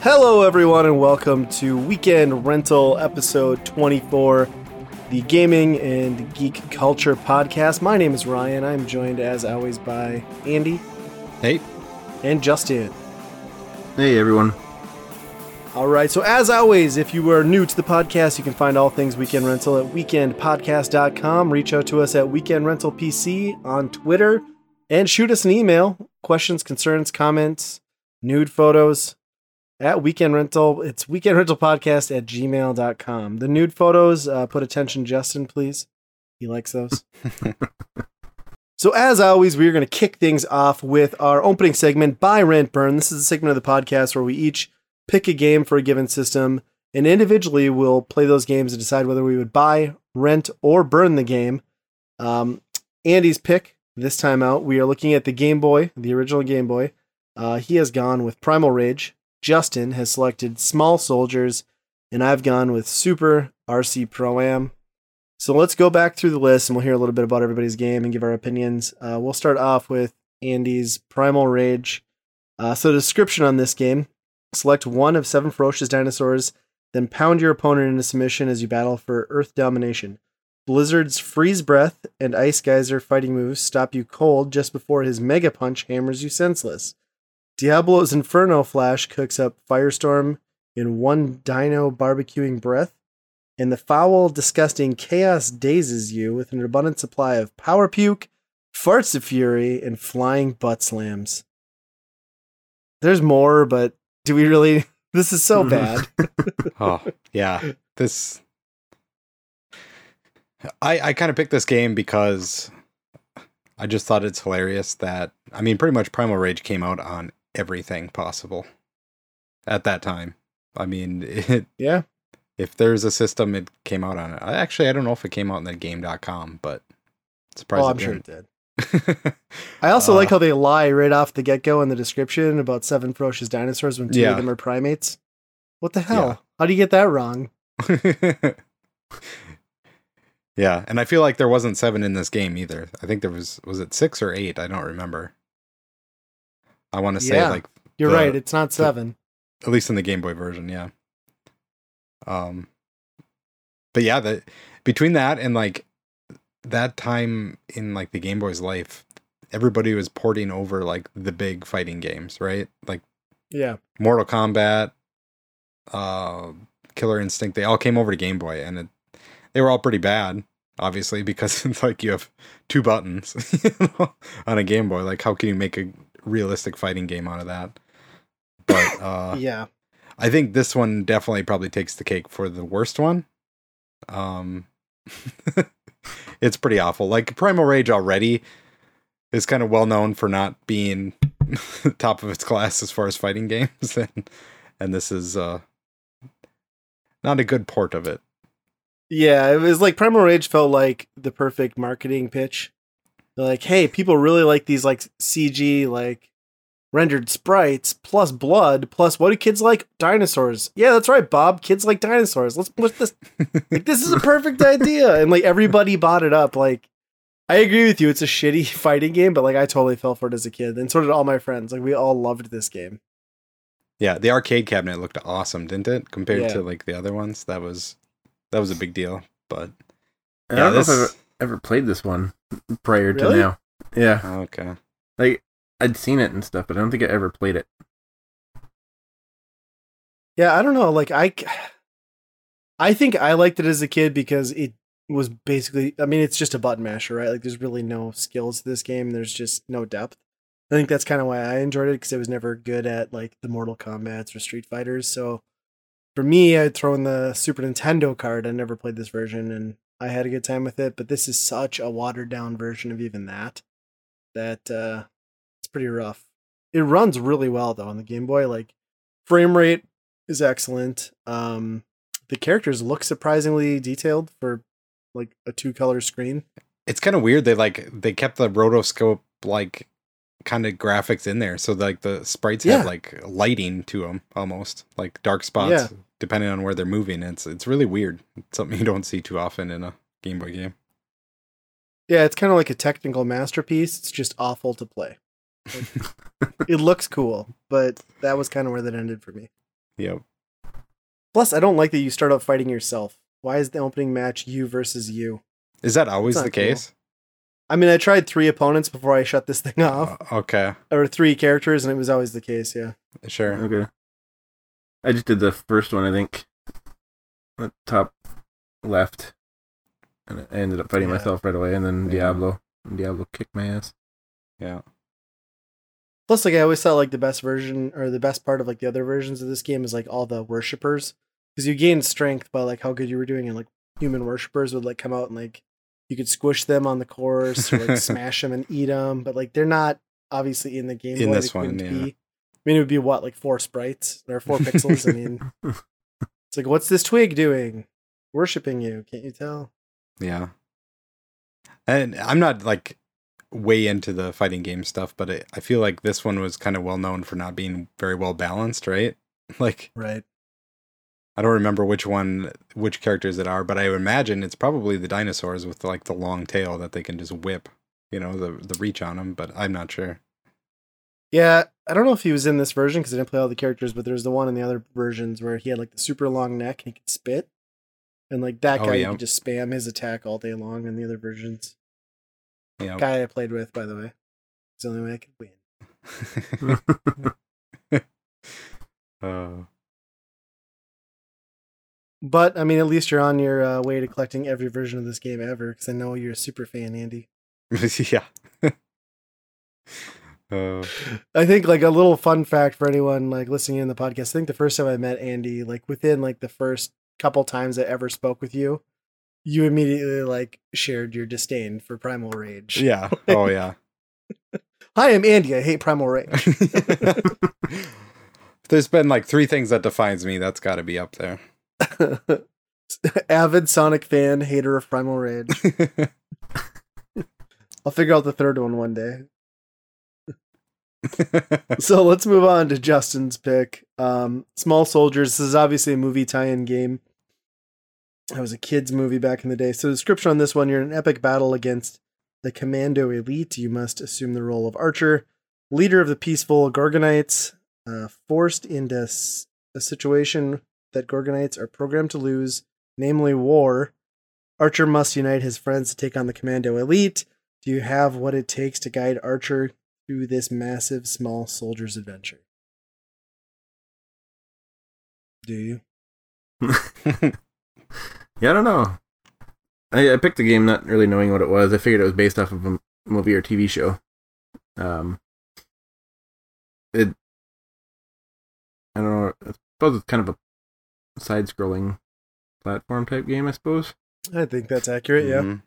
Hello, everyone, and welcome to Weekend Rental episode 24, the gaming and geek culture podcast. My name is Ryan. I'm joined, as always, by Andy Hey, and Justin. Hey everyone. All right, so as always, if you are new to the podcast, you can find all things Weekend Rental at weekendpodcast.com. Reach out to us at Weekend Rental PC on Twitter and shoot us an email. Questions, concerns, comments, nude photos at Weekend Rental. It's Weekend Rental Podcast at gmail.com. The nude photos, uh, put attention, Justin, please. He likes those. So, as always, we're going to kick things off with our opening segment, Buy, Rent, Burn. This is a segment of the podcast where we each pick a game for a given system and individually we'll play those games and decide whether we would buy, rent, or burn the game. Um, Andy's pick this time out, we are looking at the Game Boy, the original Game Boy. Uh, he has gone with Primal Rage. Justin has selected Small Soldiers, and I've gone with Super RC Pro Am. So let's go back through the list and we'll hear a little bit about everybody's game and give our opinions. Uh, we'll start off with Andy's Primal Rage. Uh, so, description on this game select one of seven ferocious dinosaurs, then pound your opponent into submission as you battle for Earth domination. Blizzard's Freeze Breath and Ice Geyser fighting moves stop you cold just before his Mega Punch hammers you senseless. Diablo's Inferno Flash cooks up Firestorm in one dino barbecuing breath and the foul, disgusting chaos dazes you with an abundant supply of power puke, farts of fury, and flying butt slams. There's more, but do we really? This is so mm-hmm. bad. oh yeah, this. I I kind of picked this game because I just thought it's hilarious that I mean, pretty much Primal Rage came out on everything possible at that time. I mean, it, yeah. If there's a system, it came out on it. I, actually, I don't know if it came out in the game.com, but surprised Oh, it I'm sure it did. I also Uh, like how they lie right off the get go in the description about seven ferocious dinosaurs when two Yeah. of them are primates. What the hell? How do you get that wrong? yeah, and I feel like there wasn't seven in this game either. I think there was was it six or eight? I don't remember. I want to say Yeah. like You're The- right. It's not seven. at least in the Game Boy version, yeah. Um, but yeah, the between that and like that time in like the Game Boy's life, everybody was porting over like the big fighting games, right? Like Yeah. Mortal Kombat, uh, Killer Instinct, they all came over to Game Boy, and it, they were all pretty bad, obviously, because it's like you have two buttons you know, on a Game Boy. Like, how can you make a realistic fighting game out of that? But uh, yeah. I think this one definitely probably takes the cake for the worst one. Um, it's pretty awful. Like Primal Rage already is kind of well known for not being top of its class as far as fighting games, and and this is uh not a good port of it. Yeah, it was like Primal Rage felt like the perfect marketing pitch. They're like, hey, people really like these like CG like rendered sprites plus blood plus what do kids like? Dinosaurs. Yeah, that's right, Bob. Kids like dinosaurs. Let's put this like this is a perfect idea. And like everybody bought it up. Like I agree with you, it's a shitty fighting game, but like I totally fell for it as a kid. And so did all my friends. Like we all loved this game. Yeah, the arcade cabinet looked awesome, didn't it? Compared Yeah. to like the other ones, that was that was a big deal. But i don't know if i've ever, ever played this one prior to now. Yeah, okay, like I'd seen it and stuff, but I don't think I ever played it. Yeah, I don't know. Like I, I think I liked it as a kid because it was basically. I mean, it's just a button masher, right? Like, there's really no skills to this game. There's just no depth. I think that's kind of why I enjoyed it because I was never good at like the Mortal Kombat's or Street Fighters. So for me, I'd throw in the Super Nintendo card. I never played this version, and I had a good time with it. But this is such a watered down version of even that that uh, pretty rough. It runs really well though on the Game Boy. Like frame rate is excellent. Um, the characters look surprisingly detailed for like a two color screen. it's kind of weird. They like they kept the rotoscope like kind of graphics in there, so like the sprites Yeah. have like lighting to them almost, like dark spots, Yeah. depending on where they're moving. It's it's really weird. It's something you don't see too often in a Game Boy game. Yeah, it's kind of like a technical masterpiece. It's just awful to play. Like, it looks cool, but that was kind of where that ended for me. Yep. Plus, I don't like that you start out fighting yourself. Why is the opening match you versus you? Is that always the not cool. case? I mean, I tried three opponents before I shut this thing off, Uh, okay. or three characters, and it was always the case. Yeah. Sure. Okay. I just did the first one, I think. The top left. And I ended up fighting Yeah. myself right away, and then Yeah. Diablo. And Diablo kicked my ass. Yeah. Plus, like I always thought, like the best version or the best part of like the other versions of this game is like all the worshippers, because you gain strength by like how good you were doing, and like human worshippers would like come out and like you could squish them on the course or like smash them and eat them, but like they're not obviously in the game. In this one, yeah. be. I mean, it would be what like four sprites or four pixels. I mean, it's like what's this twig doing? Worshipping you? Can't you tell? Yeah. And I'm not like way into the fighting game stuff, but it, I feel like this one was kind of well known for not being very well balanced, right? Like Right. I don't remember which one, which characters it are, but I imagine it's probably the dinosaurs with like the long tail that they can just whip, you know, the the reach on them. But I'm not sure. Yeah, I don't know if he was in this version because I didn't play all the characters, but there's the one in the other versions where he had like the super long neck and he could spit. And like that Oh, guy, yeah. you could just spam his attack all day long in the other versions. Yeah. Guy I played with, by the way. It's the only way I could win. uh, But I mean, at least you're on your uh, way to collecting every version of this game ever because I know you're a super fan, Andy. yeah. uh, I think like a little fun fact for anyone like listening in the podcast. I think the first time I met Andy, like within like the first couple times I ever spoke with you, you immediately like shared your disdain for Primal Rage. yeah. Oh yeah. Hi, I'm Andy. I hate Primal Rage. If There's been like three things that defines me. That's got to be up there. Avid Sonic fan, hater of Primal Rage. I'll figure out the third one one day. So let's move on to Justin's pick. Um, Small Soldiers. This is obviously a movie tie-in game. It was a kids' movie back in the day. So, the description on this one: You're in an epic battle against the Commando Elite. You must assume the role of Archer, leader of the peaceful Gorgonites, uh, forced into a situation that Gorgonites are programmed to lose, namely war. Archer must unite his friends to take on the Commando Elite. Do you have what it takes to guide Archer through this massive small soldier's adventure? Do you? Yeah, I don't know. I, I picked the game not really knowing what it was. I figured it was based off of a movie or TV show. Um, it. I don't know. I suppose it's kind of a side-scrolling platform type game. I suppose. I think that's accurate, yeah. Mhm.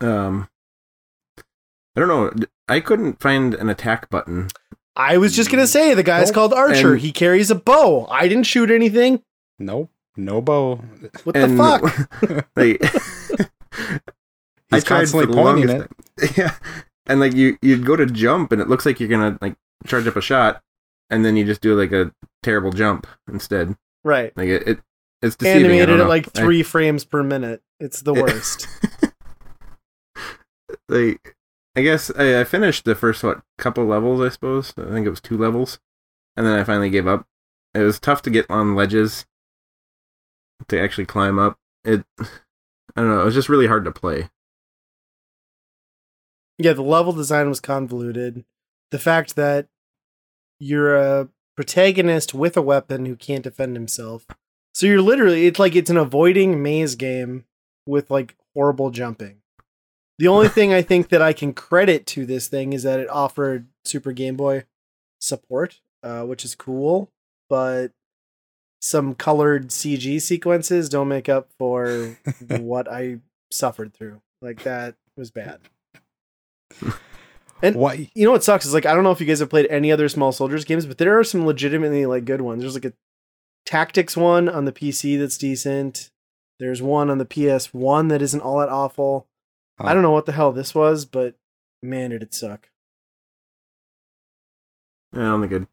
Um, I don't know. I couldn't find an attack button. I was just gonna say the guy's Nope. called Archer. And- he carries a bow. I didn't shoot anything. Nope. No bow. What and the fuck? like, He's constantly for the pointing longest time. Yeah, and like you, you'd go to jump, and it looks like you're gonna like charge up a shot, and then you just do like a terrible jump instead. Right. Like it, it it's deceiving. I Animated don't at know. like I- three frames per minute. It's the worst. like I guess I, I finished the first what couple levels. I suppose I think it was two levels, and then I finally gave up. It was tough to get on ledges to actually climb up. It I don't know. It was just really hard to play. yeah, the level design was convoluted. The fact that you're a protagonist with a weapon who can't defend himself. So you're literally it's like it's an avoiding maze game with like horrible jumping. The only thing I think that I can credit to this thing is that it offered Super Game Boy support, uh, which is cool, but some colored CG sequences don't make up for what I suffered through. Like that was bad. And Why? you know what sucks is like I don't know if you guys have played any other Small Soldiers games, but there are some legitimately like good ones. There's like a tactics one on the PC that's decent. There's one on the PS1 that isn't all that awful. I don't know what the hell this was, but man, did it suck. I don't think I'd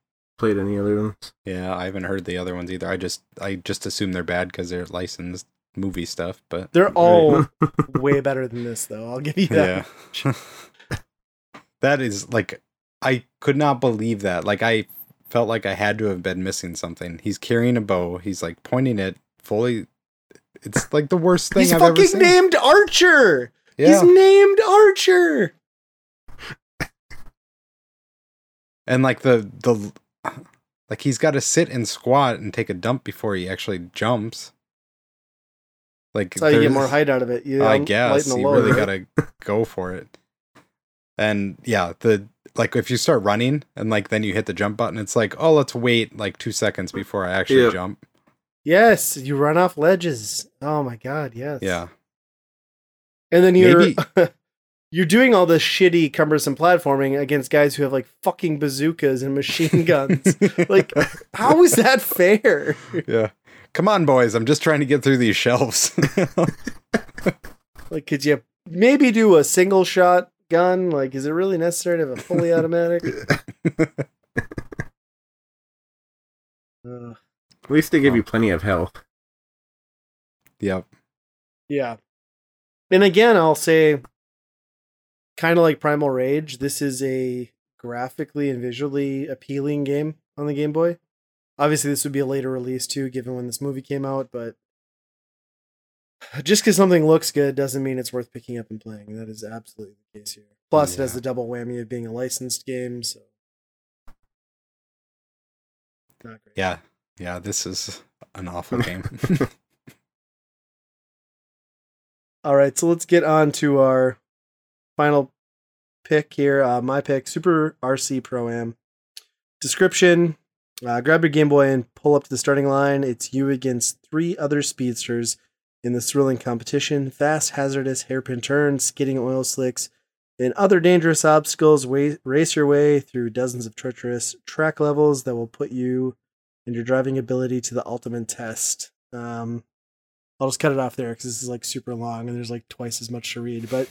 played any other ones. Yeah, I haven't heard the other ones either. I just I just assume they're bad because they're licensed movie stuff. But They're all way better than this, though. I'll give you that. yeah, that is like I could not believe that. Like I felt like I had to have been missing something. He's carrying a bow. He's like pointing it fully. It's like the worst thing He's I've ever fucking seen. named Archer. yeah, He's named Archer. and like the the like he's got to sit and squat and take a dump before he actually jumps. Like That's how you get more height out of it. You I um, guess lighten you load, really right? gotta go for it. And yeah, the like if you start running and like then you hit the jump button, it's like, oh, let's wait like two seconds before I actually Yeah. jump. Yes, you run off ledges. Oh my god, yes. Yeah, And then you're Maybe- you're doing all this shitty cumbersome platforming against guys who have like fucking bazookas and machine guns. like how is that fair? yeah. Come on, boys! I'm just trying to get through these shelves. Like could you maybe do a single shot gun? Like is it really necessary to have a fully automatic? Ugh. At least they give you oh, plenty of health. yep. Yeah. And again, I'll say kind of like Primal Rage, this is a graphically and visually appealing game on the Game Boy. Obviously, this would be a later release too, given when this movie came out, but just because something looks good doesn't mean it's worth picking up and playing. That is absolutely the case here. Plus, it has the double whammy of being a licensed game, so. Not great. Yeah. Yeah. This is an awful game. All right, so let's get on to our final pick here. Uh, my pick, Super RC Pro Am. Description: uh, Grab your Game Boy and pull up to the starting line. It's you against three other speedsters in this thrilling competition. Fast, hazardous hairpin turns, skidding oil slicks, and other dangerous obstacles. Wa- race your way through dozens of treacherous track levels that will put you and your driving ability to the ultimate test. Um, I'll just cut it off there because this is like super long and there's like twice as much to read. But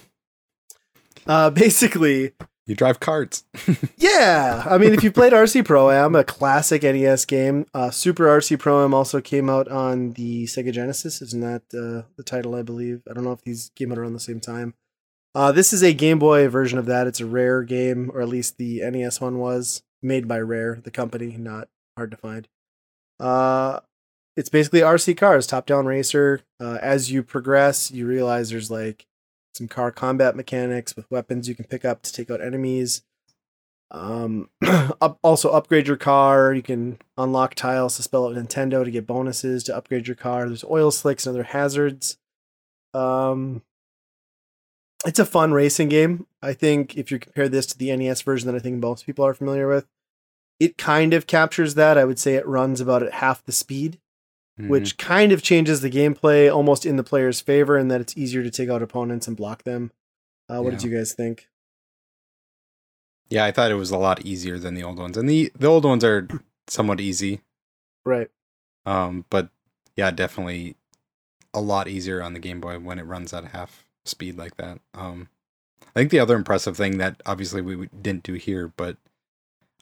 uh, basically, you drive carts. yeah. I mean, if you played RC Pro Am, a classic NES game, uh, Super RC Pro Am also came out on the Sega Genesis. Isn't that uh, the title? I believe. I don't know if these came out around the same time. Uh, this is a Game Boy version of that. It's a rare game, or at least the NES one was made by Rare, the company, not hard to find. Uh, it's basically RC cars, top down racer. Uh, as you progress, you realize there's like some car combat mechanics with weapons you can pick up to take out enemies. Um, up, also upgrade your car. You can unlock tiles to spell out Nintendo to get bonuses to upgrade your car. There's oil slicks and other hazards. Um, it's a fun racing game. I think if you compare this to the NES version that I think most people are familiar with, it kind of captures that. I would say it runs about at half the speed Mhm. which kind of changes the gameplay almost in the player's favor in that it's easier to take out opponents and block them. Uh, what did you guys think? yeah, I thought it was a lot easier than the old ones, and the the old ones are somewhat easy. Right. Um, but yeah, definitely a lot easier on the Game Boy when it runs at half speed like that. Um, I think the other impressive thing that obviously we didn't do here, but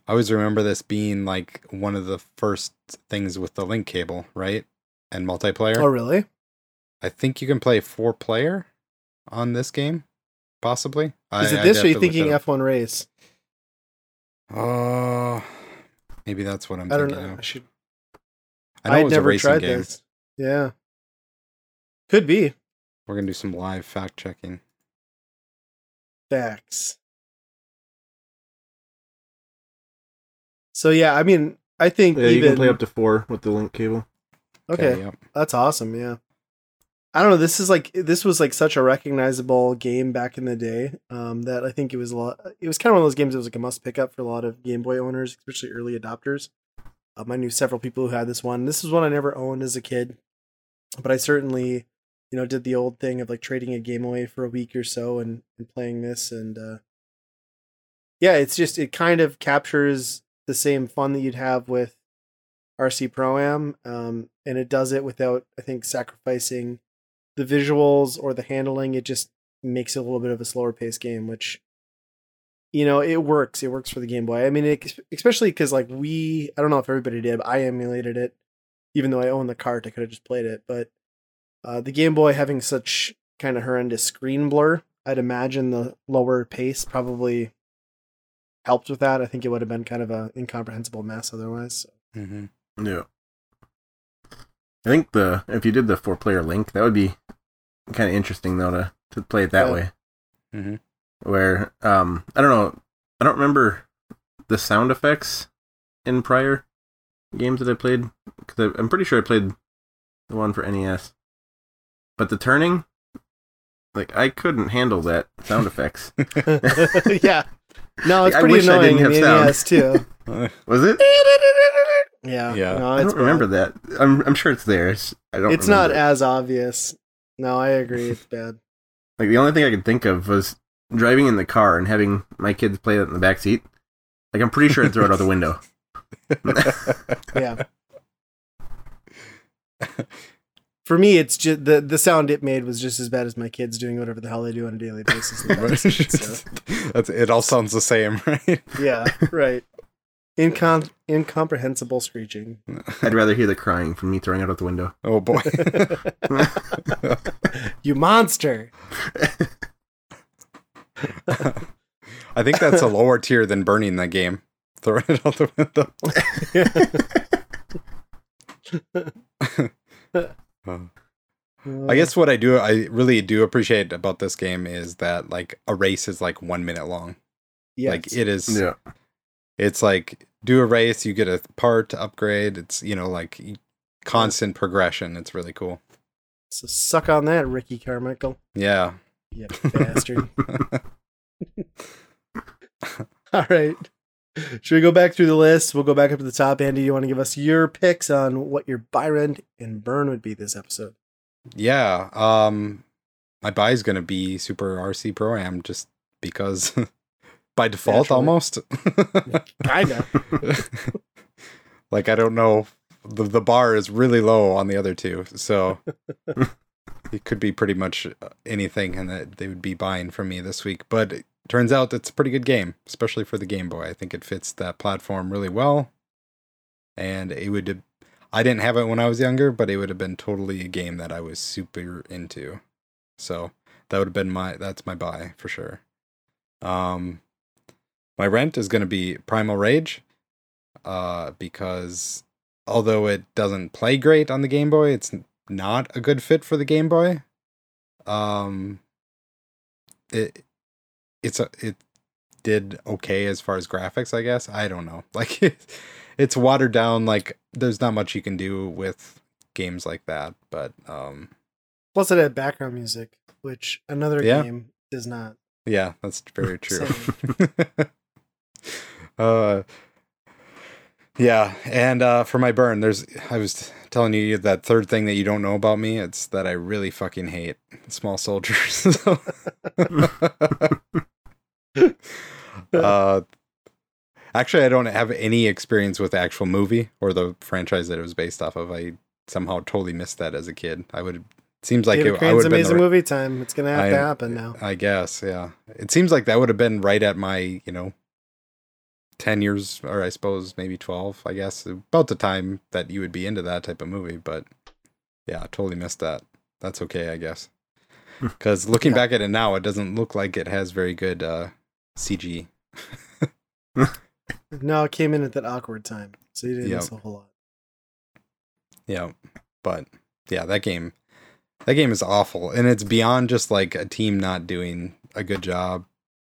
I always remember this being like one of the first things with the link cable, right? And multiplayer. Oh, really? I think you can play four player on this game, possibly. Is I- it this or are you thinking. F1 Race? Oh, maybe that's what I'm I don't thinking know. of. I should. I know I'd it was a never racing tried game. this. Yeah. Could be. We're gonna do some live fact checking. Facts. So yeah, I mean, I think Yeah, you can play up to four with the link cable. okay, yep. that's awesome. Yeah, I don't know. This is like this was like such a recognizable game back in the day um, that I think it was a lot. It was kind of one of those games that was like a must pick up for a lot of Game Boy owners, especially early adopters. Um, I knew several people who had this one. This is one I never owned as a kid, but I certainly, you know, did the old thing of like trading a game away for a week or so and, and playing this. And uh, yeah, it's just it kind of captures the same fun that you'd have with RC Pro Am, um, and it does it without, I think, sacrificing the visuals or the handling. It just makes it a little bit of a slower paced game, which you know, it works. It works for the Game Boy. I mean, it, especially because like we, I don't know if everybody did, but I emulated it, even though I own the cart. I could have just played it, but uh, the Game Boy having such kind of horrendous screen blur, I'd imagine the lower pace probably helped with that. I think it would have been kind of an incomprehensible mess otherwise. So. Mm-hmm. Yeah. I think the if you did the four player link, that would be kind of interesting though to to play it that Yeah. way. Mm-hmm. Where um I don't know, I don't remember the sound effects in prior games that I played because I'm pretty sure I played the one for NES, but the turning, like I couldn't handle that sound effects. yeah. No, it's I pretty wish I annoying didn't in have the sound. NES too. Was it? Yeah. Yeah. No, I don't remember bad. that. I'm I'm sure it's there. It's, I don't. It's not as obvious. No, I agree. It's bad. Like the only thing I could think of was driving in the car and having my kids play that in the back seat. Like I'm pretty sure I'd throw it out the window. Yeah. For me, it's just the the sound it made was just as bad as my kids doing whatever the hell they do on a daily basis. in the so, That's it. All sounds the same, right? yeah, right. Incom- incomprehensible screeching. I'd rather hear the crying from me throwing it out the window. Oh boy. You monster! I think that's a lower tier than burning the game. Throwing it out the window. I guess what I do, I really do appreciate about this game is that like a race is like one minute long. yes. Like it is. Yeah. It's like do a race, you get a part to upgrade. It's you know like constant progression. It's really cool. So suck on that, Ricky Carmichael. Yeah. You bastard. All right. Should we go back through the list? We'll go back up to the top. Andy, you want to give us your picks on what your buy, rent, and burn would be this episode? Yeah. Um my buy is gonna be Super RC Pro Am just because by default Naturally. almost. Kinda. like I don't know the the bar is really low on the other two, so it could be pretty much anything and that they would be buying from me this week. But it turns out it's a pretty good game, especially for the Game Boy. I think it fits that platform really well. And it would I didn't have it when I was younger, but it would have been totally a game that I was super into. So that would have been my that's my buy for sure. Um my rent is gonna be Primal Rage. Uh because although it doesn't play great on the Game Boy, it's not a good fit for the Game Boy. Um it it's a it did okay as far as graphics, I guess. I don't know. Like it's watered down like there's not much you can do with games like that, but um Plus, it had background music, which another Yeah. game does not. yeah, that's very true. Uh yeah, and uh for my burn, there's I was telling you that third thing that you don't know about me, it's that I really fucking hate small soldiers. uh actually I don't have any experience with the actual movie or the franchise that it was based off of. I somehow totally missed that as a kid. I would seems like David it, I Crane's would have been amazing the, movie time. It's gonna have I- to happen now. I guess, yeah. It seems like that would have been right at my, you know, 10 years, or I suppose maybe 12, I guess, about the time that you would be into that type of movie. But yeah, totally missed that. That's okay, I guess. Because looking Yeah. back at it now, it doesn't look like it has very good uh, CG. No, it came in at that awkward time, so you didn't Yep. miss a whole lot. Yeah, but yeah, that game, that game is awful, and it's beyond just like a team not doing a good job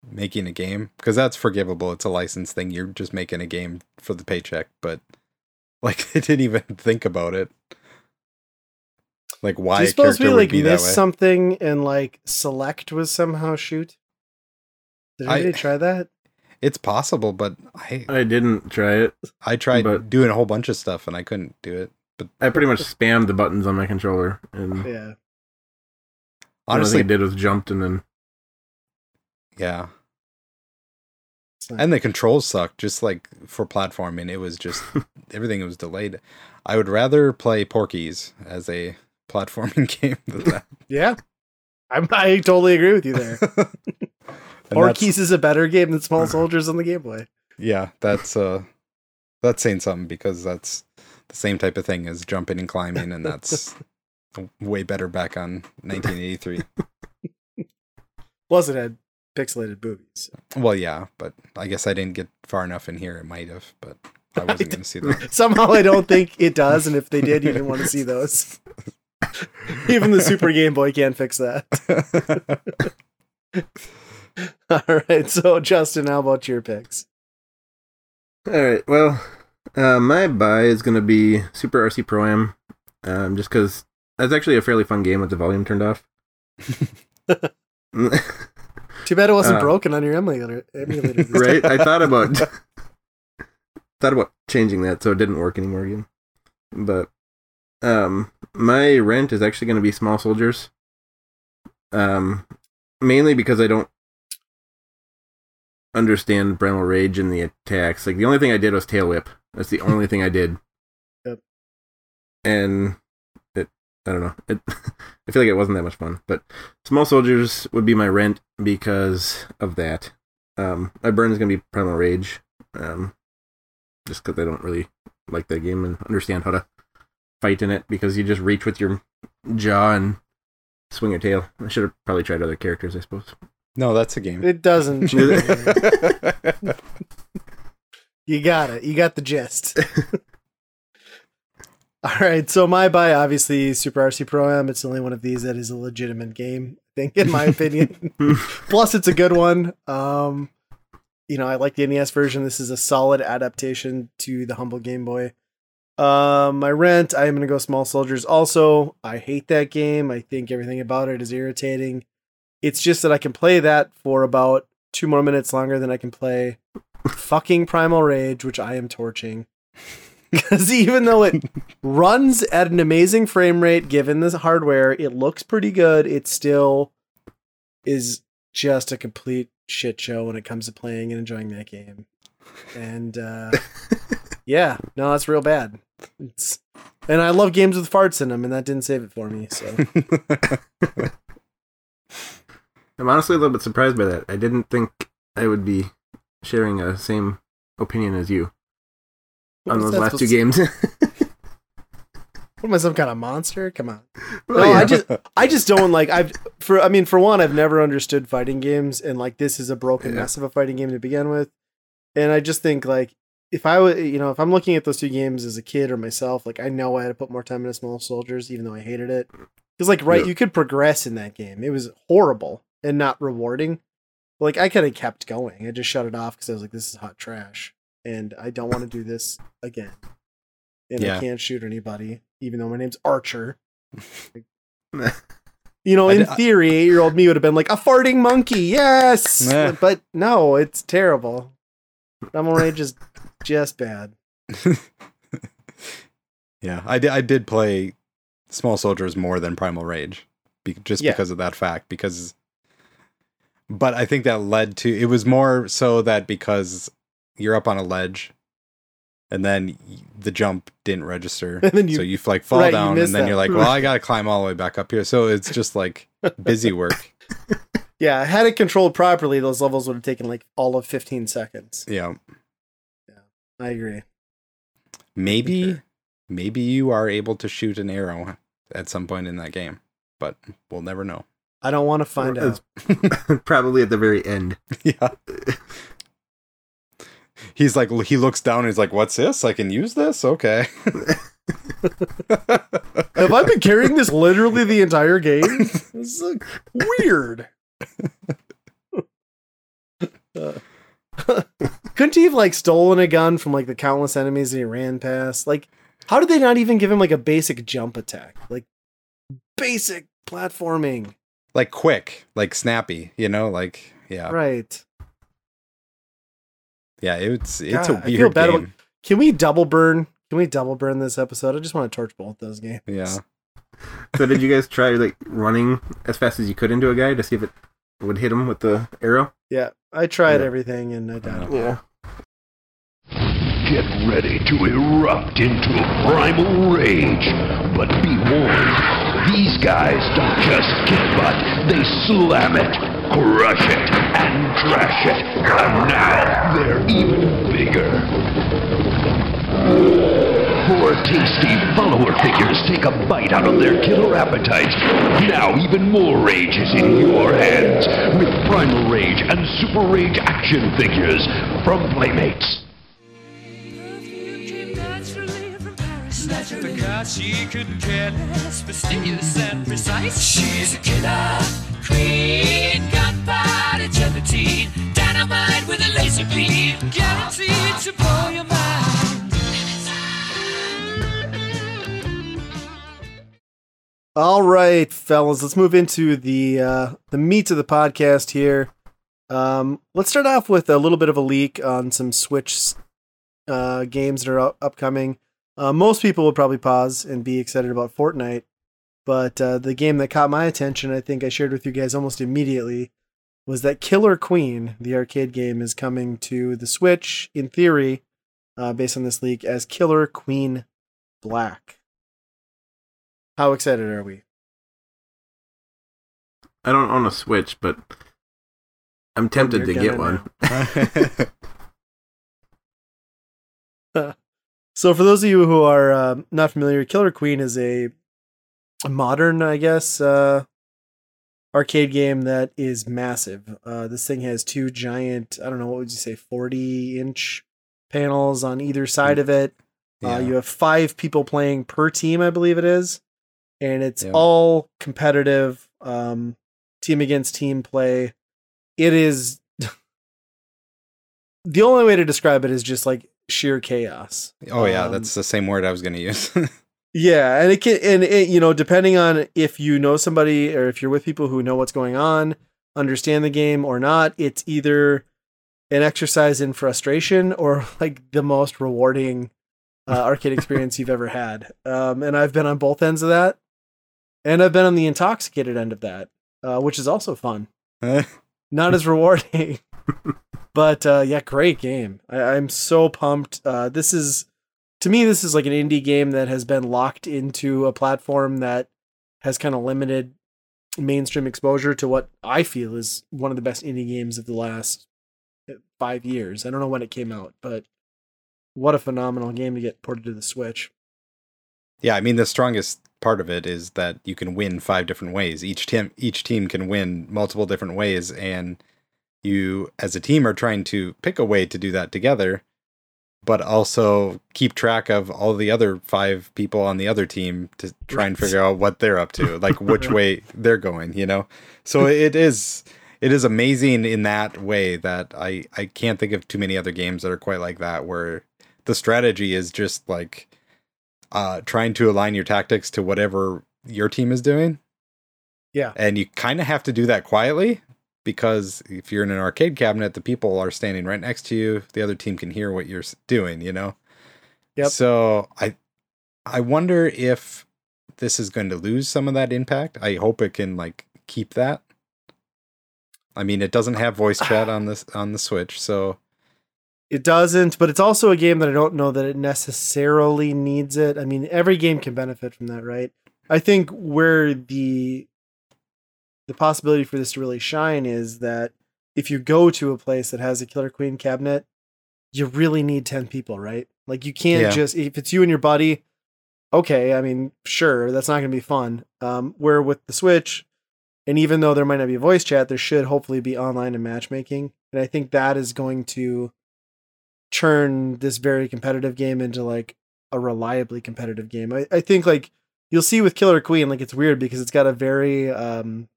making a game because that's forgivable. It's a license thing. You're just making a game for the paycheck, but like they didn't even think about it. Like why Do you a suppose character like miss something and like select was somehow shoot? Did I- anybody try that? It's possible, but I I didn't try it. I tried but- doing a whole bunch of stuff and I couldn't do it. But I pretty much spammed the buttons on my controller, and Yeah. the only honestly, thing I did was jumped and then yeah. And the controls suck, just like for platforming. It was just everything was delayed. I would rather play Porky's as a platforming game than that. yeah. I'm, I totally agree with you there. And Porky's is a better game than Small Soldiers on the Game Boy. Yeah, that's uh that's saying something because that's the same type of thing as jumping and climbing and that's way better back on 1983. Plus, it had pixelated boobies. well, yeah, but I guess I didn't get far enough in here. It might have, but I wasn't going to see that. Somehow, I don't think it does, and if they did, you didn't want to see those. Even the Super Game Boy can't fix that. All right, so Justin, how about your picks? All right. Well, uh, my buy is going to be Super RC Pro Am, um, just because that's actually a fairly fun game with the volume turned off. Too bad it wasn't Uh, broken on your emulator. emulator right? I thought about thought about changing that so it didn't work anymore again. But um, my rent is actually going to be Small Soldiers. Um, mainly because I don't understand Primal Rage and the attacks. Like the only thing I did was Tail Whip. That's the only thing I did. Yep. And it, I don't know. It, I feel like it wasn't that much fun. But Small Soldiers would be my rent because of that. Um, my burn is gonna be Primal Rage. Um, just because I don't really like that game and understand how to fight in it because you just reach with your jaw and swing your tail. I should have probably tried other characters, I suppose. No, that's a game. It doesn't. you got it. You got the gist. All right, so my buy obviously Super RC Pro Am. It's the only one of these that is a legitimate game. I think, in my opinion. Plus, it's a good one. Um, you know, I like the NES version. This is a solid adaptation to the humble Game Boy. Um, my rent, I am gonna go Small Soldiers. Also, I hate that game. I think everything about it is irritating. It's just that I can play that for about two more minutes longer than I can play fucking Primal Rage, which I am torching. Because even though it runs at an amazing frame rate, given the hardware, it looks pretty good. It still is just a complete shit show when it comes to playing and enjoying that game. And uh, yeah, no, that's real bad. It's, and I love games with farts in them, and that didn't save it for me. So I'm honestly a little bit surprised by that. I didn't think I would be sharing a same opinion as you on those last two games. What am I, some kind of monster? Come on. Well, no, yeah. I just I just don't like I've for I mean for one I've never understood fighting games and like this is a broken Yeah. mess of a fighting game to begin with. And I just think like if I would you know if I'm looking at those two games as a kid or myself like I know I had to put more time into Small Soldiers even though I hated it. Cuz like right Yeah. you could progress in that game. It was horrible and not rewarding. Like I could have kept going. I just shut it off cuz I was like this is hot trash and I don't want to do this again. And I can't shoot anybody even though my name's Archer. You know, in uh theory, eight year old me would have been like, a farting monkey, yes! But no, it's terrible. Primal Rage is just bad. yeah, I did. I did play Small Soldiers more than Primal Rage, be, just Yeah. because of that fact. Because, but I think that led to it was more so that because you're up on a ledge, and then the jump didn't register, And then you- so you like fall right, down, and then that. you're like, well, I gotta climb all the way back up here. So it's just like busy work. Yeah, had it controlled properly, those levels would have taken like all of 15 seconds. Yeah, Yeah. I agree. maybe, Okay. maybe you are able to shoot an arrow at some point in that game, but we'll never know. I don't want to find out. Probably at the very end. Yeah. He's like, he looks down and he's like, what's this? I can use this? Okay. Have I been carrying this literally the entire game? This is like, weird. Uh, couldn't he have like stolen a gun from like the countless enemies that he ran past? Like, how did they not even give him like a basic jump attack? Like, basic platforming, like quick, like snappy, you know, like, yeah. right? Yeah, it's, it's God, a I feel weird bad about- game. Can we double burn? Can we double burn this episode? I just want to torch both those games. Yeah. So did you guys try like running as fast as you could into a guy to see if it would hit him with the arrow? Yeah, I tried Yeah. everything and I died. Yeah. Get ready to erupt into a primal rage. But be warned, these guys don't just kick butt, they slam it. crush it, and trash it. And now they're even bigger. Four tasty follower figures take a bite out of their killer appetites. Now even more rage is in your hands with Primal Rage and Super Rage action figures from Playmates. The she couldn't care less, fastidious and precise. She's a killer queen, gunpowder gelatine, dynamite with a laser beam, guaranteed to blow your mind. All right, fellas, let's move into the uh, the meat of the podcast here. Um, let's start off with a little bit of a leak on some Switch uh, games that are up- upcoming. Uh, most people would probably pause and be excited about Fortnite, but uh, the game that caught my attention, I think I shared with you guys almost immediately, was that Killer Queen, the arcade game, is coming to the Switch in theory, uh, based on this leak, as Killer Queen Black. How excited are we? I don't own a Switch, but I'm tempted You're to get one. So, for those of you who are uh, not familiar, Killer Queen is a, a modern, I guess, uh, arcade game that is massive. Uh, this thing has two giant, I don't know, what would you say, 40 inch panels on either side of it. Uh, Yeah. you have five people playing per team, I believe it is. And it's Yeah. all competitive, um, team against team play. It is. the only way to describe it is just like sheer chaos. oh yeah, Um, that's the same word I was gonna use. Yeah, and it can, and it, you know, depending on if you know somebody or if you're with people who know what's going on, understand the game or not, it's either an exercise in frustration or like the most rewarding uh, arcade experience you've ever had. Um, and I've been on both ends of that, and I've been on the intoxicated end of that, uh, which is also fun. Not as rewarding, but uh, yeah, great game. I, I'm so pumped. Uh, this is to me, this is like an indie game that has been locked into a platform that has kind of limited mainstream exposure to what I feel is one of the best indie games of the last uh, five years. I don't know when it came out, but what a phenomenal game to get ported to the Switch. Yeah, I mean the strongest part of it is that you can win five different ways. Each team each team can win multiple different ways and you as a team are trying to pick a way to do that together but also keep track of all the other five people on the other team to try and figure out what they're up to, like which way they're going, you know. So it is it is amazing in that way that I I can't think of too many other games that are quite like that where the strategy is just like uh trying to align your tactics to whatever your team is doing. Yeah. And you kind of have to do that quietly because if you're in an arcade cabinet, the people are standing right next to you. The other team can hear what you're doing, you know? Yep. So I I wonder if this is going to lose some of that impact. I hope it can like keep that. I mean, it doesn't have voice chat on this on the Switch, so It doesn't, but it's also a game that I don't know that it necessarily needs it. I mean, every game can benefit from that, right? I think where the the possibility for this to really shine is that if you go to a place that has a Killer Queen cabinet, you really need 10 people, right? Like you can't Yeah. just if it's you and your buddy, okay, I mean, sure, that's not going to be fun. Um where with the Switch and even though there might not be voice chat, there should hopefully be online and matchmaking. And I think that is going to turn this very competitive game into like a reliably competitive game. I, I think like you'll see with Killer Queen, like it's weird because it's got a very um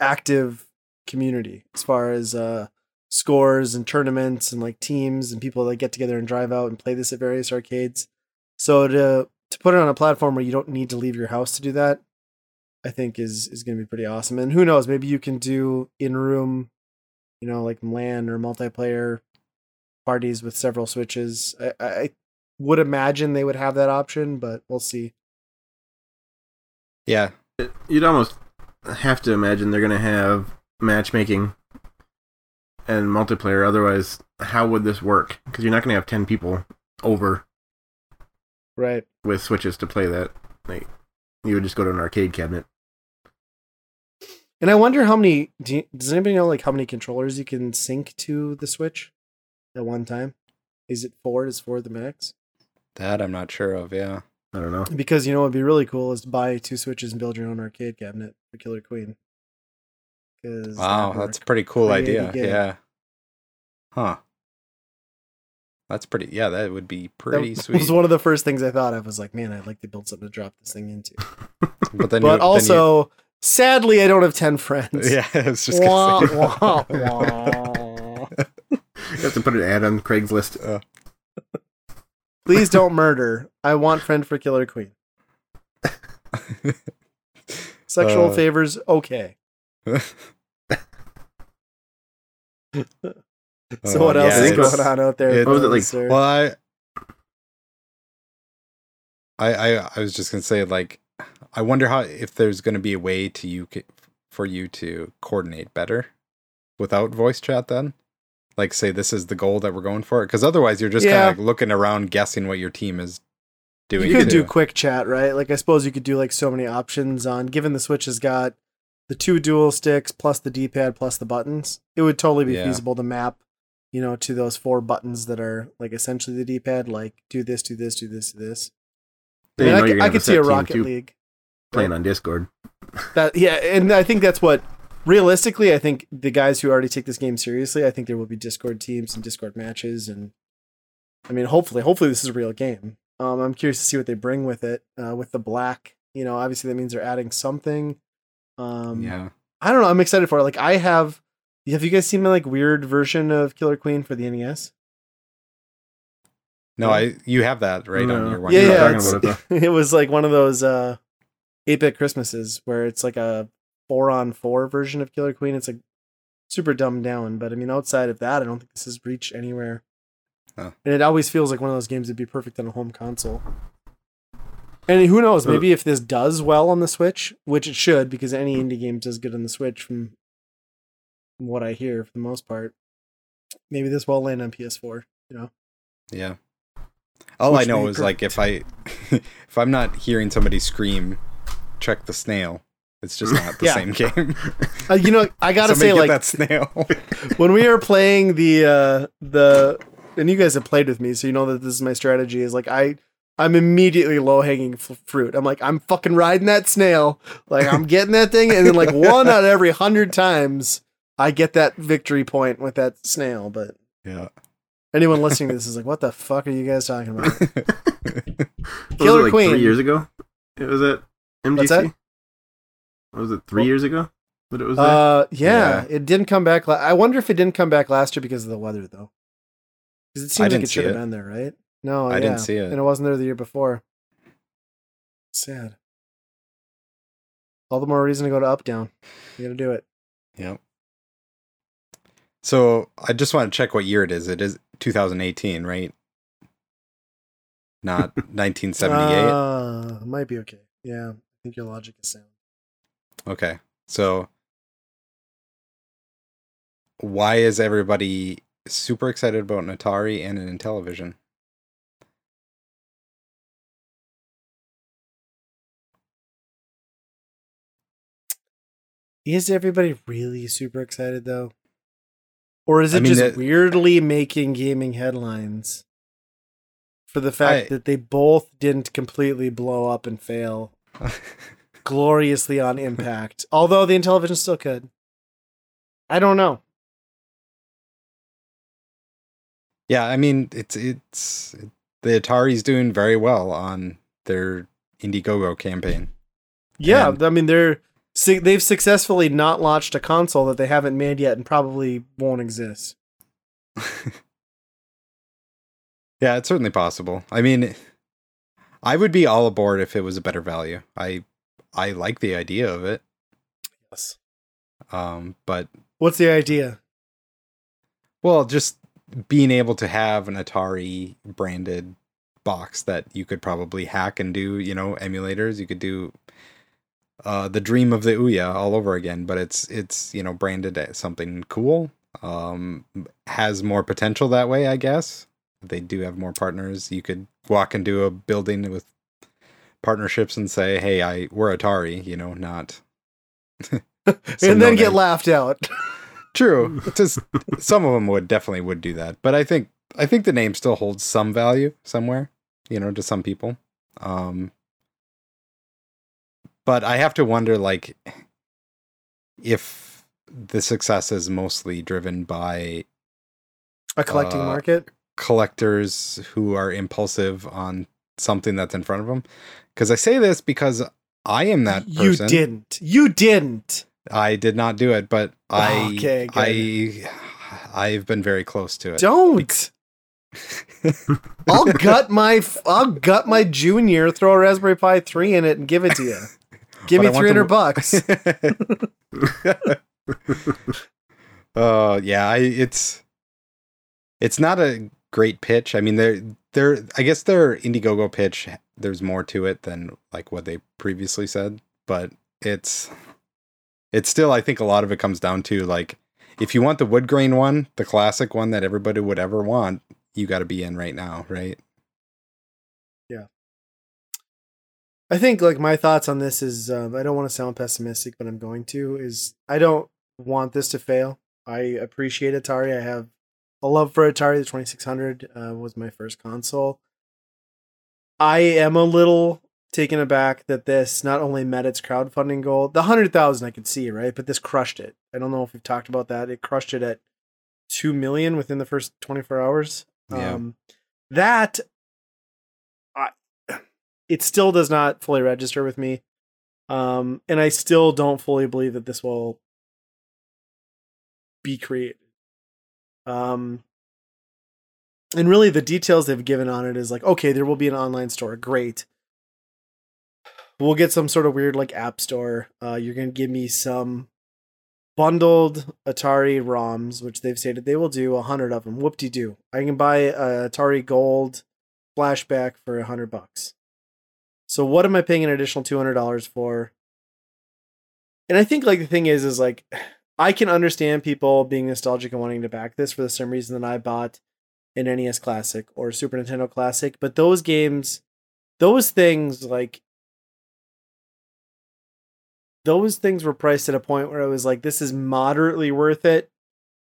active community as far as uh scores and tournaments and like teams and people that get together and drive out and play this at various arcades. So to to put it on a platform where you don't need to leave your house to do that, I think is is going to be pretty awesome. And who knows, maybe you can do in room, you know, like LAN or multiplayer parties with several switches. I, I I would imagine they would have that option, but we'll see. yeah. You'd almost have to imagine they're going to have matchmaking and multiplayer. Otherwise, how would this work? Because you're not going to have 10 people over Right. with switches to play that. Like, you would just go to an arcade cabinet. And I wonder how many. Do you, does anybody know like how many controllers you can sync to the Switch at one time? Is it four? Is four the max? That I'm not sure of. Yeah. I don't know. Because you know what'd be really cool is to buy two Switches and build your own arcade cabinet for Killer Queen. Wow, that's a pretty cool idea. Yeah. Huh. That's pretty. Yeah, that would be pretty That pretty was one of the first things I thought of. Was like, man, I'd like to build something to drop this thing into. But then, you- but then also, sadly, I don't have ten friends. yeah, I was just Wah, gonna say. wah, wah. You have to put an ad on Craigslist. Uh, Please don't murder. I want friend for Killer Queen. Sexual Uh, favors, okay. So what else yeah, is going on out there? it- What was it like? sir? Well, I, I, I, I was just gonna say, like, I wonder how if there's gonna be a way to you for you to coordinate better without voice chat. Then, like, say this is the goal that we're going for, because otherwise you're just Yeah. kind of looking around guessing what your team is doing. you could do quick chat, right? Like I suppose you could do like so many options on given the Switch has got the two dual sticks plus the D-pad plus the buttons. It would totally be Yeah. feasible to map, you know, to those four buttons that are like essentially the D-pad, like do this, do this, do this, do this. I, mean, you I know could, I could see a Rocket League. playing on Discord. That yeah, and I think that's what realistically I think the guys who already take this game seriously, I think there will be Discord teams and Discord matches and I mean hopefully hopefully this is a real game. Um I'm curious to see what they bring with it uh with the black. You know, obviously that means they're adding something. Um Yeah. I don't know, I'm excited for it. Like I have have you guys seen my like weird version of Killer Queen for the NES? No, I. You have that right No. on your one. yeah, yeah. about It, was like one of those uh 8-bit Christmases where it's like a 4 on 4 version of Killer Queen. It's like super dumbed down, but I mean outside of that, I don't think this has reached anywhere. Oh. And it always feels like one of those games that'd be perfect on a home console. And who knows, maybe if this does well on the Switch, which it should because any indie game does good on the Switch from what I hear for the most part. Maybe this will land on PS4, you know. Yeah. All Which I know is like if I if I'm not hearing somebody scream, check the snail. It's just not the Yeah. same game. Uh, you know, I got to Somebody say like that snail. when we are playing the uh the and you guys have played with me so you know that this is my strategy is like i i'm immediately low hanging f- fruit i'm like i'm fucking riding that snail like i'm getting that thing and then like one out of every hundred times i get that victory point with that snail but yeah. anyone listening to this is like what the fuck are you guys talking about Was Killer it like Queen. three years ago? It was at MGC. What's that? Was it three Well- years ago that it was there? uh yeah, Yeah. it didn't come back la- i wonder if it didn't come back last year because of the weather though because it seems like it should have been there right no I yeah. didn't see it. and it wasn't there the year before sad all the more reason to go to up down you gotta do it Yep. So I just want to check what year it is. It is 2018, right? Not 1978. uh, might be okay yeah i think your logic is sound okay. So why is everybody super excited about an Atari and an Intellivision? is everybody really super excited though or is I it mean, just that- weirdly making gaming headlines for the fact I- that they both didn't completely blow up and fail gloriously on impact. Although the Intellivision still could. I don't know. Yeah, I mean it's it's the Atari's doing very well on their Indiegogo campaign. Yeah, And- I mean they're they've successfully not launched a console that they haven't made yet and probably won't exist. yeah, it's certainly possible. I mean, I would be all aboard if it was a better value. I I like the idea of it. Yes. Um, but What's the idea? well, just being able to have an Atari branded box that you could probably hack and do, you know, emulators. You could do uh, the dream of the Ouya all over again, but it's it's you know branded as something cool. Um, has more potential that way, I guess. They do have more partners. You could walk into a building with partnerships and say, "Hey, I we're Atari," you know, not and then no get laughed out. True. Just some of them would definitely would do that, but I think I think the name still holds some value somewhere, you know, to some people. Um, but I have to wonder, like, if the success is mostly driven by A collecting Uh, market. collectors who are impulsive on something that's in front of them. Because I say this because I am that person. You didn't. You didn't. I did not do it, but ah, I Okay. I I've been very close to it. Don't. I'll gut my I'll gut my junior, throw a Raspberry Pi three in it, and give it to you. Give But me three hundred the- bucks. Oh yeah, I, it's it's not a great pitch. I mean, they're they're I guess their Indiegogo pitch. There's more to it than like what they previously said, but it's it's still. I think a lot of it comes down to like if you want the wood grain one, the classic one that everybody would ever want, you got to be in right now, right? Yeah. I think like my thoughts on this is um, I don't want to sound pessimistic, but I'm going to. Is I don't want this to fail. I appreciate Atari. I have a love for Atari. The 2600 uh, was my first console. I am a little taken aback that this not only met its crowdfunding goal, the hundred thousand I could see right, but this crushed it. I don't know if we've talked about that. It crushed it at two million within the first 24 hours. Yeah. Um, that I, it still does not fully register with me. Um, and I still don't fully believe that this will be created. Um, and really, the details they've given on it is like, okay, there will be an online store. Great. We'll get some sort of weird like app store. Uh, you're gonna give me some bundled Atari ROMs, which they've stated they will do a hundred of them. Whoop de doo! I can buy a Atari Gold flashback for a hundred bucks. So what am I paying an additional two hundred dollars for? And I think like the thing is, is like I can understand people being nostalgic and wanting to back this for the same reason that I bought an NES Classic or Super Nintendo Classic. But those games, those things like those things were priced at a point where I was like, this is moderately worth it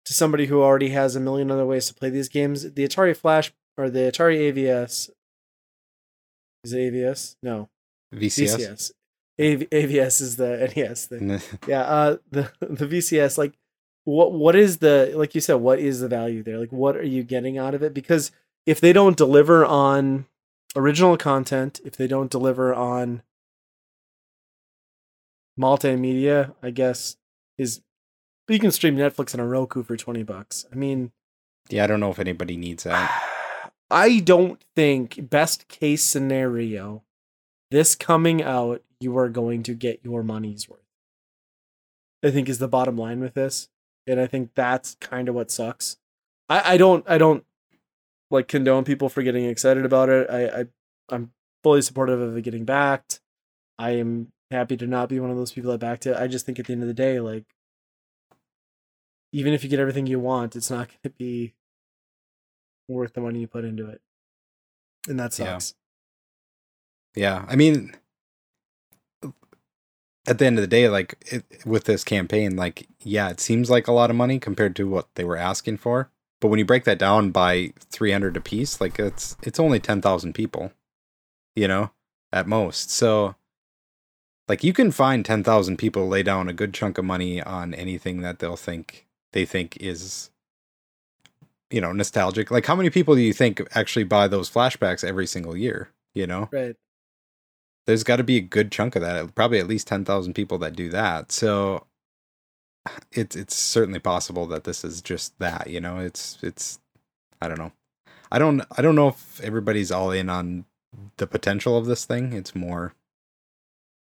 to somebody who already has a million other ways to play these games. The Atari Flash or the Atari AVS is it AVS? No, VCS. VCS. AV- AVS is the NES thing. Yeah, uh, the the VCS like what what is the like you said what is the value there? Like what are you getting out of it? Because if they don't deliver on original content, if they don't deliver on multimedia, I guess is you can stream Netflix on a Roku for 20 bucks. I mean, Yeah, I don't know if anybody needs that. I don't think best case scenario this coming out you are going to get your money's worth. I think is the bottom line with this. And I think that's kind of what sucks. I, I don't I don't like condone people for getting excited about it. I, I I'm fully supportive of it getting backed. I am happy to not be one of those people that backed it. I just think at the end of the day, like even if you get everything you want, it's not gonna be worth the money you put into it. And that sucks. Yeah, I mean, at the end of the day, like it, with this campaign, like yeah, it seems like a lot of money compared to what they were asking for. But when you break that down by three hundred apiece, like it's it's only ten thousand people, you know, at most. So, like you can find ten thousand people lay down a good chunk of money on anything that they'll think they think is, you know, nostalgic. Like how many people do you think actually buy those flashbacks every single year? You know, Right. There's got to be a good chunk of that probably at least 10,000 people that do that. So it's it's certainly possible that this is just that you know it's it's i don't know. I don't i don't know if everybody's all in on the potential of this thing. It's more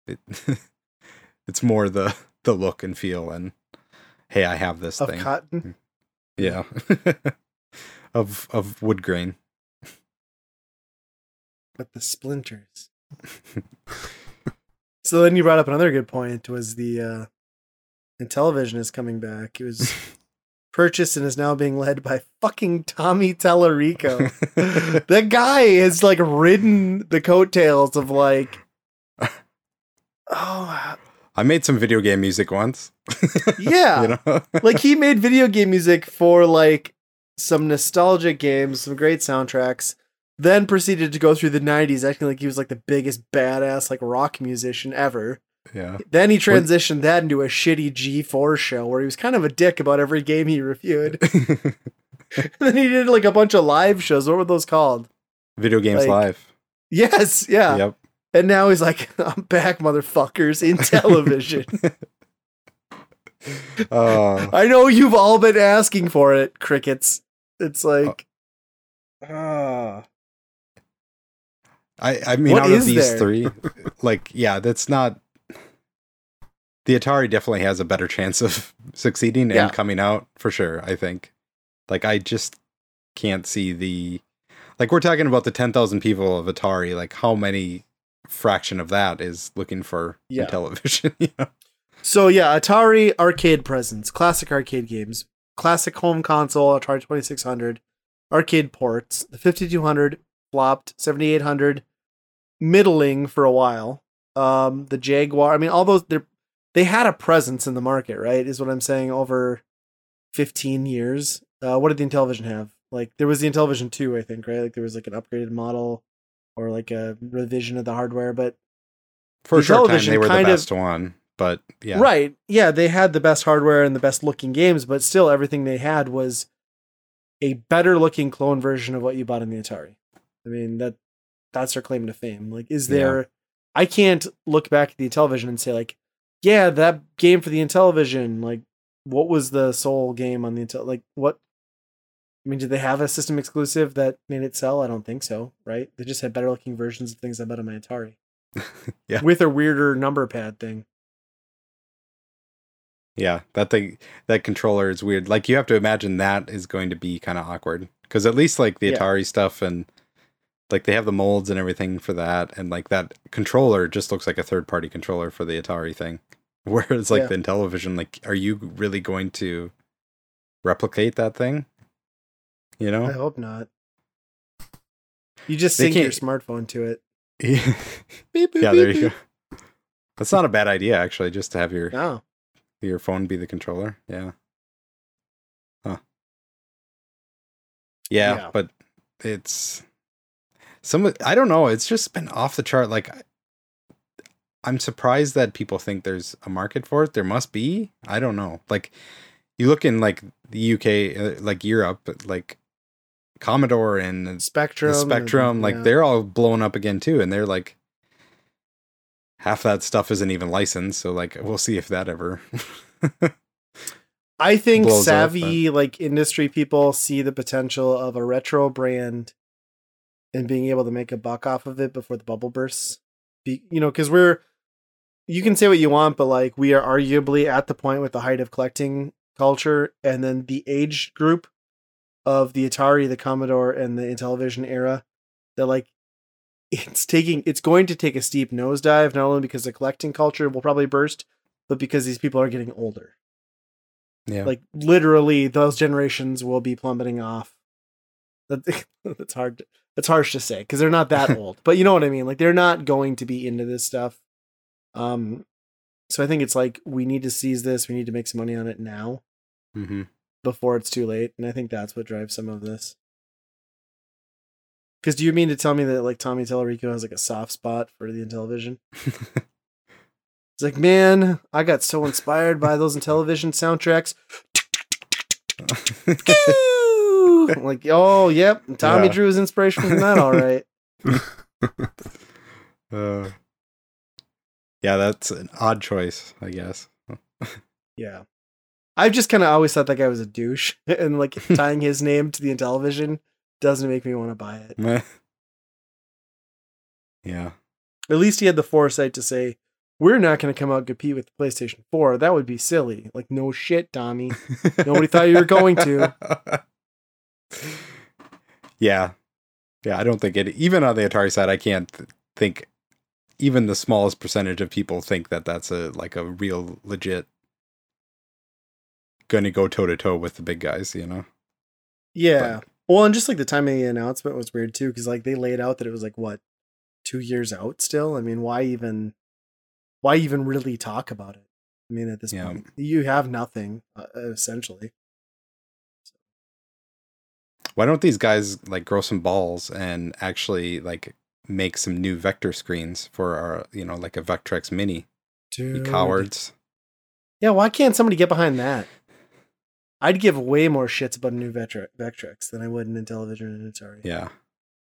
it, it's more the the look and feel and hey i have this Of thing. cotton. Mm. yeah. Of of wood grain. But the splinters. so then you brought up another good point was the uh Intellivision is coming back. It was purchased and is now being led by fucking Tommy Tallarico. the guy has like ridden the coattails of like oh I made some video game music once. Yeah. you know? like he made video game music for like some nostalgic games, some great soundtracks. Then proceeded to go through the '90s, acting like he was like the biggest badass like rock musician ever. yeah. Then he transitioned that into a shitty G4 show where he was kind of a dick about every game he reviewed. then he did like a bunch of live shows. What were those called? Video games Like- live. Yes, yeah. Yep. And now he's like, I'm back, motherfuckers, Intellivision. Uh, I know you've all been asking for it, crickets. It's like, ah, I I mean, What out of these there? three, like, yeah, that's not. The Atari definitely has a better chance of succeeding Yeah. and coming out for sure. I think. Like, I just can't see the. Like, we're talking about the ten thousand people of Atari. Like, how many fraction of that is looking for Yeah. Intellivision? you know? So yeah, Atari arcade presence, classic arcade games, classic home console, Atari 2600, arcade ports. The 5200 flopped, 7800 middling for a while. Um, the Jaguar, I mean, all those they they had a presence in the market, right? Is what I'm saying. Over 15 years. Uh, what did the Intellivision have? Like there was the Intellivision 2, I think, right? Like there was like an upgraded model or like a revision of the hardware, but For short time, they were the kind of- best one, but yeah, Right. Yeah, they had the best hardware and the best looking games, but still everything they had was a better looking clone version of what you bought in the Atari. I mean, that that's their claim to fame. Like is Yeah. there I can't look back at the Intellivision and say like, yeah, that game for the Intellivision, like what was the sole game on the Intel like what I mean, did they have a system exclusive that made it sell? I don't think so, right? They just had better looking versions of things I bought on my Atari. Yeah. With a weirder number pad thing. Yeah, that thing, that controller is weird. Like you have to imagine that is going to be kind of awkward because at least like the Yeah. Atari stuff and like they have the molds and everything for that, and like that controller just looks like a third party controller for the Atari thing. Whereas like Yeah. the Intellivision, like, are you really going to replicate that thing? You know? I hope not. You just They sync your smartphone to it. yeah, Beep, boop, there beep, you go. That's not a bad idea actually, just to have your. No. your phone be the controller. Yeah. Huh. Yeah, Yeah. but it's some I don't know, it's just been off the chart like I'm surprised that people think there's a market for it. There must be. I don't know. Like you look in like the UK uh, like Europe like Commodore and Spectrum. the and- Spectrum like yeah. they're all blown up again too and they're like half that stuff isn't even licensed so like we'll see if that ever I think blows up, savvy like industry people see the potential of a retro brand and being able to make a buck off of it before the bubble bursts. Be, you know, because we're you can say what you want, but like we are arguably at the point with the height of collecting culture, and then the age group of the Atari, the Commodore, and the Intellivision era that like it's taking it's going to take a steep nosedive, not only because the collecting culture will probably burst, but because these people are getting older yeah like literally those generations will be plummeting off that that's hard to, that's harsh to say because they're not that old but you know what i mean like they're not going to be into this stuff. Um so i think it's like we need to seize this we need to make some money on it now hmm before it's too late and i think that's what drives some of this. Because do you mean to tell me that like tommy tallarico has like a soft spot for the Intellivision? it's like man i got so inspired by those Intellivision soundtracks Ooh! like, oh, yep. Tommy Yeah. drew his inspiration from that. All right. uh, yeah that's an odd choice i guess Yeah. I've just kind of always thought that guy was a douche, and like tying his name to the Intellivision doesn't make me want to buy it. Yeah At least he had the foresight to say, "We're not going to come out and compete with the PlayStation 4. That would be silly." Like, no shit, Tommy. Nobody thought you were going to. Yeah yeah i don't think it even on the atari side i can't th- think even the smallest percentage of people think that that's a like a real legit gonna go toe to toe with the big guys you know Yeah. Well, and just like the timing of the announcement was weird too, because like they laid out that it was like what two years out still. I mean, why even? why even really talk about it? I mean, at this Yeah. point, you have nothing uh, essentially. Why don't these guys like grow some balls and actually like make some new vector screens for our, you know, like a Vectrex Mini? You Dude. cowards. Yeah, why can't somebody get behind that? I'd give way more shits about a new Vectre- Vectrex than I would an Intellivision and Atari. Yeah.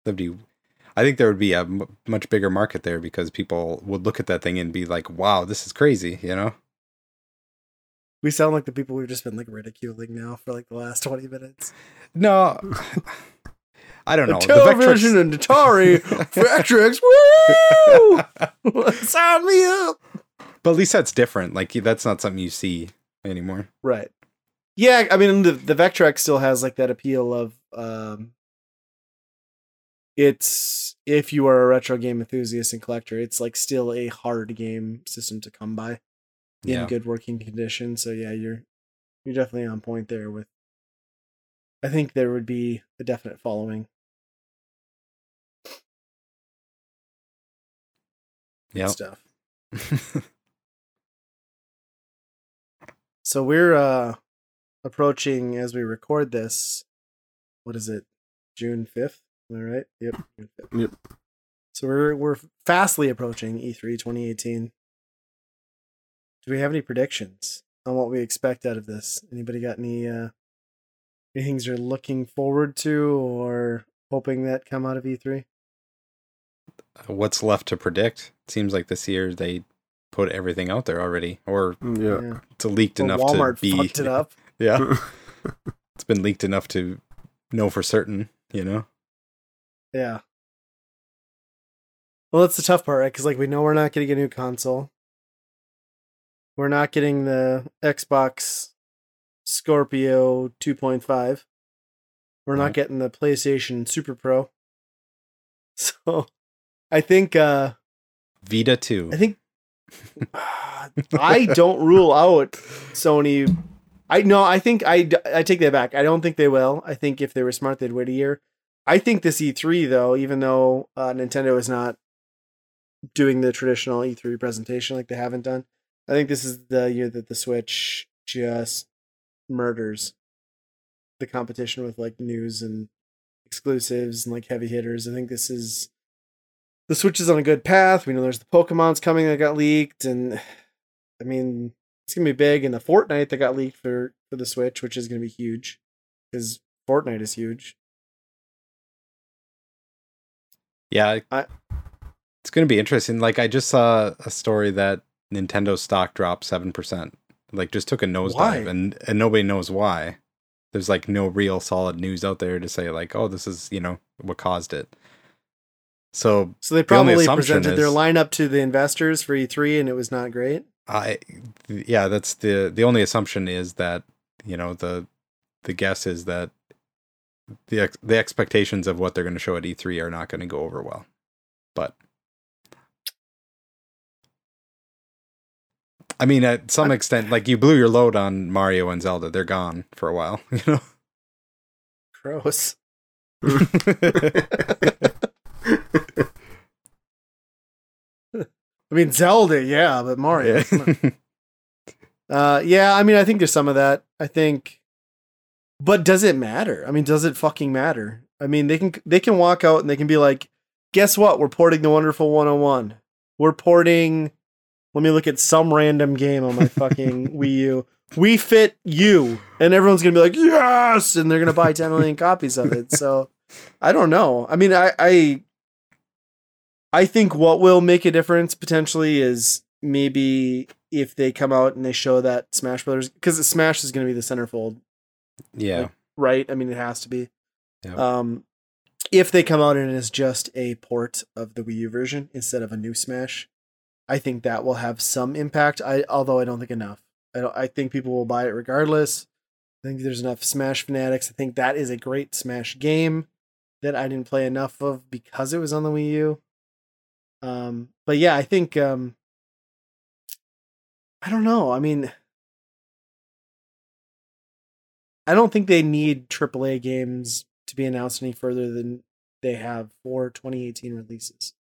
That'd be. I think there would be a m- much bigger market there because people would look at that thing and be like, "Wow, this is crazy," you know? We sound like the people we've just been like ridiculing now for like the last twenty minutes. No, I don't know. The Intellivision Vectrex- and Atari Vectrex, woo! Sign me up. but at least that's different. Like that's not something you see anymore. Right. Yeah, I mean the the Vectrex still has like that appeal of um it's if you are a retro game enthusiast and collector, it's like still a hard game system to come by in Yeah. good working condition. So yeah, you're you're definitely on point there with I think there would be a definite following. Yeah. stuff. So we're uh approaching as we record this. What is it? June fifth. Am I right? Yep. Yep. So we're we're fastly approaching E E3 2018. Do we have any predictions on what we expect out of this? Anybody got any uh any things you're looking forward to or hoping that come out of E E3? What's left to predict? Seems like this year they put everything out there already, or Yeah. it's leaked Well, enough Walmart to be. fucked it up. Yeah, it's been leaked enough to know for certain. You know. Yeah. Well, that's the tough part, right? Because like we know we're not getting a new console. We're not getting the Xbox Scorpio 2.5. We're not getting the PlayStation Super Pro. So, I think uh Vita two. I think I don't rule out Sony. I no, I think I I take that back. I don't think they will. I think if they were smart, they'd wait a year. I think this E3 though, even though uh, Nintendo is not doing the traditional E3 presentation like they haven't done, I think this is the year that the Switch just murders the competition with like news and exclusives and like heavy hitters. I think this is the Switch is on a good path. We know there's the Pokemon's coming that got leaked, and I mean it's gonna be big. And the Fortnite that got leaked for for the Switch, which is gonna be huge, because Fortnite is huge. Yeah, I- it's going to be interesting. Like I just saw a story that Nintendo stock dropped seven percent. Like just took a nosedive, and and nobody knows why. There's like no real solid news out there to say like, oh, this is you know what caused it. So So they probably assumption presented their lineup to the investors for E3, and it was not great. I, yeah, that's the the only assumption is that you know the the guess is that the ex- the expectations of what they're going to show at E3 are not going to go over well, but I mean, at some extent, like you blew your load on Mario and Zelda, they're gone for a while, you know. Gross. I mean Zelda, yeah, but Mario. on. Uh, yeah, I mean, I think there's some of that. I think, but does it matter? I mean, does it fucking matter? I mean, they can they can walk out and they can be like, guess what? We're porting the Wonderful 101. We're porting. Let me look at some random game on my fucking Wii U. We fit you, and everyone's gonna be like, yes, and they're gonna buy 10 million copies of it. So, I don't know. I mean, I I I think what will make a difference potentially is maybe if they come out and they show that Smash Brothers because Smash is going to be the centerfold, yeah, right? I mean, it has to be. Yeah. Um, if they come out and it is just a port of the Wii U version instead of a new Smash, I think that will have some impact. I although I don't think enough. I don't. I think people will buy it regardless. I think there's enough Smash fanatics. I think that is a great Smash game that I didn't play enough of because it was on the Wii U. Um, but yeah, I think um, I don't know. I mean, I don't think they need AAA games to be announced any further than they have for 2018 releases.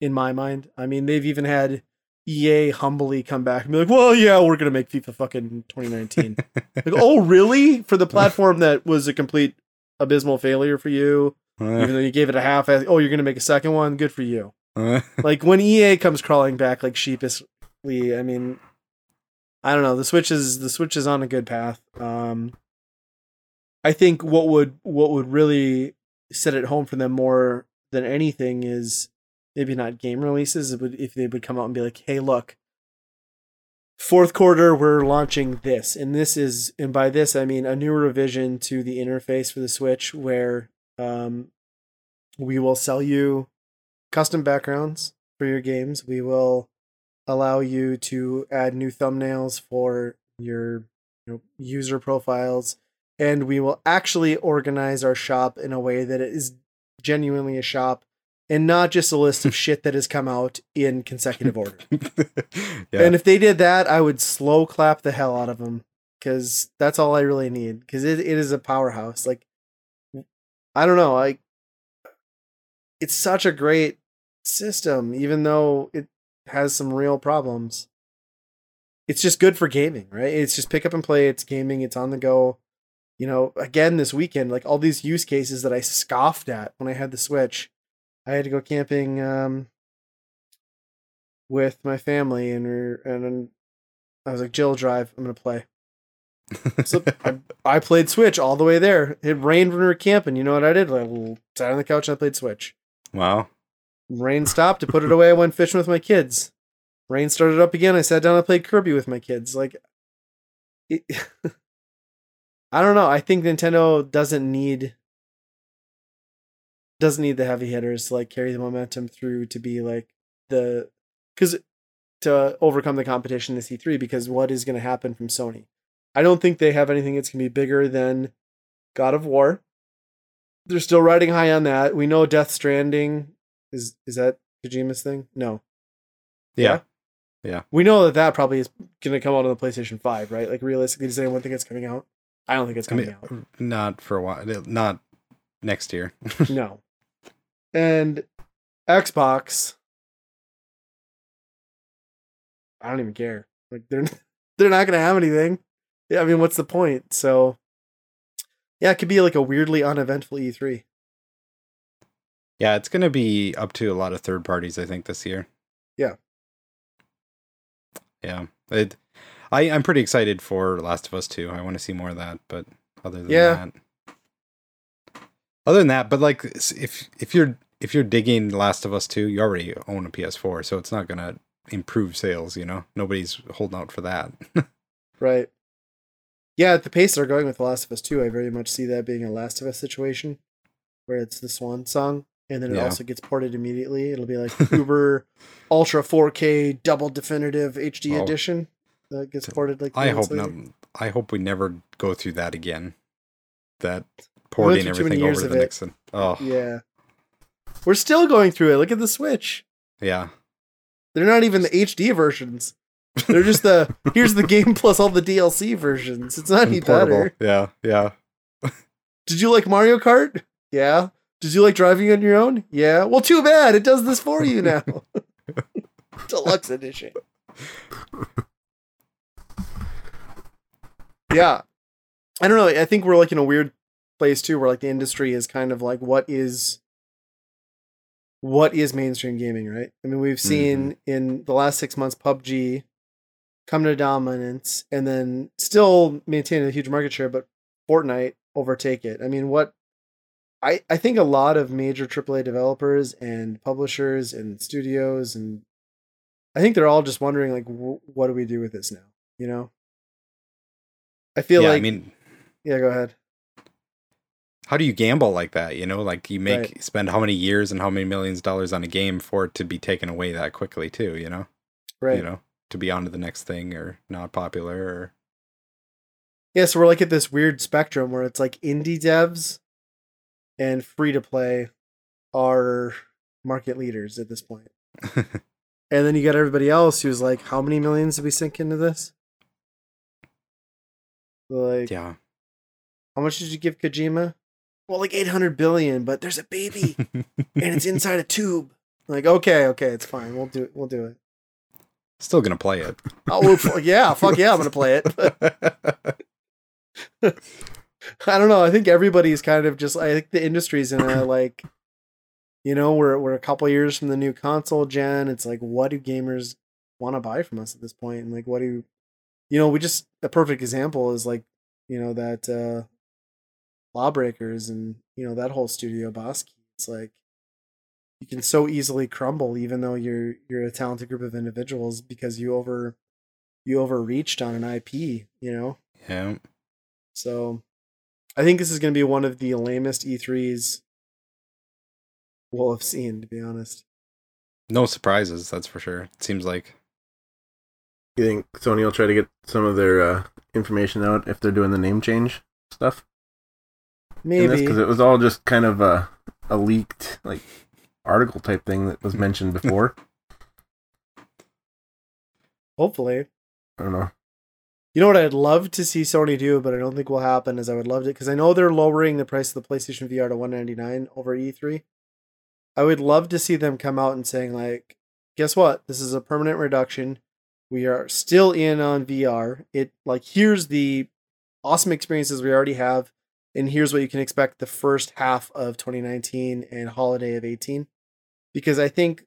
In my mind, I mean, they've even had EA humbly come back and be like, "Well, yeah, we're gonna make FIFA fucking 2019." like, oh, really? For the platform that was a complete abysmal failure for you, even though you gave it a half. Oh, you're gonna make a second one? Good for you. Like when EA comes crawling back like sheepishly, I mean, I don't know. The Switch is the Switch is on a good path. Um, I think what would what would really set it home for them more than anything is maybe not game releases, but if they would come out and be like, "Hey, look, fourth quarter we're launching this," and this is, and by this I mean a new revision to the interface for the Switch where um, we will sell you custom backgrounds for your games. We will allow you to add new thumbnails for your you know, user profiles, and we will actually organize our shop in a way that it is genuinely a shop and not just a list of shit that has come out in consecutive order. yeah. And if they did that, I would slow clap the hell out of them because that's all I really need. Because it, it is a powerhouse. Like, I don't know, like it's such a great system, even though it has some real problems. It's just good for gaming, right? It's just pick up and play. It's gaming. It's on the go. You know, again this weekend, like all these use cases that I scoffed at when I had the Switch. I had to go camping um, with my family, and we're, and I was like, "Jill, drive. I'm gonna play." So I, I played Switch all the way there. It rained when we were camping. You know what I did? I sat on the couch and I played Switch. wow. Rain stopped. I put it away. I went fishing with my kids. Rain started up again. I sat down. I played Kirby with my kids. Like, it, I don't know. I think Nintendo doesn't need doesn't need the heavy hitters to like carry the momentum through to be like the because to overcome the competition in the E3 because what is going to happen from Sony? I don't think they have anything that's going to be bigger than God of War. They're still riding high on that. We know Death Stranding is is that Kojima's thing? No. Yeah. Yeah. We know that that probably is going to come out on the PlayStation 5, right? Like realistically, does anyone think it's coming out? I don't think it's I coming mean, out. not for a while. Not next year. no. And Xbox, I don't even care. Like they're they're not gonna have anything. Yeah, I mean, what's the point? So, yeah, it could be like a weirdly uneventful E E3. Yeah, it's going to be up to a lot of third parties, I think, this year. Yeah. Yeah. It, I, I'm pretty excited for Last of Us 2. I want to see more of that, but other than Yeah. that. Other than that, but like if if you're if you're digging Last of Us 2, you already own a PS4, so it's not gonna improve sales, you know? Nobody's holding out for that. Right. Yeah, at the pace they're going with Last of Us 2, I very much see that being a Last of Us situation where it's the swan song and then it Yeah. also gets ported immediately. It'll be like Uber Ultra 4K double definitive HD Oh. edition that gets ported like I hope not. I hope we never go through that again. That porting through too many everything years over to of the it. next one. Oh, Yeah. We're still going through it. Look at the Switch. yeah. They're not even the HD versions. They're just the here's the game plus all the DLC versions. It's not any better. Yeah, yeah. Did you like Mario Kart? Yeah. Did you like driving on your own? Yeah. Well, too bad. It does this for you now. Deluxe edition. Yeah. I don't know. I think we're like in a weird place too where like the industry is kind of like what is what is mainstream gaming, right? I mean, we've seen mm-hmm. in the last 6 months PUBG come to dominance and then still maintain a huge market share but Fortnite overtake it. I mean, what I I think a lot of major AAA developers and publishers and studios and I think they're all just wondering like, wh- what do we do with this now? You know, I feel yeah, like I mean, yeah. Go ahead. How do you gamble like that? You know, like you make Right. spend how many years and how many millions of dollars on a game for it to be taken away that quickly too, you know? Right. You know, to be on to the next thing or not popular or Yeah, so we're like at this weird spectrum where it's like indie devs and free to play are market leaders at this point. And then you got everybody else who's like, how many millions did we sink into this? Like, yeah. how much did you give Kojima? Well, like 800 billion, but there's a baby and it's inside a tube. Like, okay, okay, it's fine. We'll do it. We'll do it. Still gonna play it. Oh yeah, fuck yeah, I'm gonna play it. I don't know. I think everybody's kind of just. I think the industry's in a like, you know, we're we're a couple years from the new console gen. It's like, what do gamers want to buy from us at this point? And like, what do you know? We just a perfect example is like, you know, that uh Lawbreakers and you know that whole studio boss. Key. It's like you can so easily crumble, even though you're you're a talented group of individuals because you over you overreached on an IP. You know, yeah. so I think this is going to be one of the lamest E3s we'll have seen, to be honest. No surprises, that's for sure. It seems like. You think Sony will try to get some of their uh, information out if they're doing the name change stuff? Maybe. because it was all just kind of a a leaked like article type thing that was mentioned before. Hopefully. I don't know. You know what I'd love to see Sony do, but I don't think will happen is I would love to because I know they're lowering the price of the PlayStation VR to 199 over E3. I would love to see them come out and saying like, guess what? This is a permanent reduction. We are still in on VR. It like here's the awesome experiences we already have and here's what you can expect the first half of 2019 and holiday of 18 because I think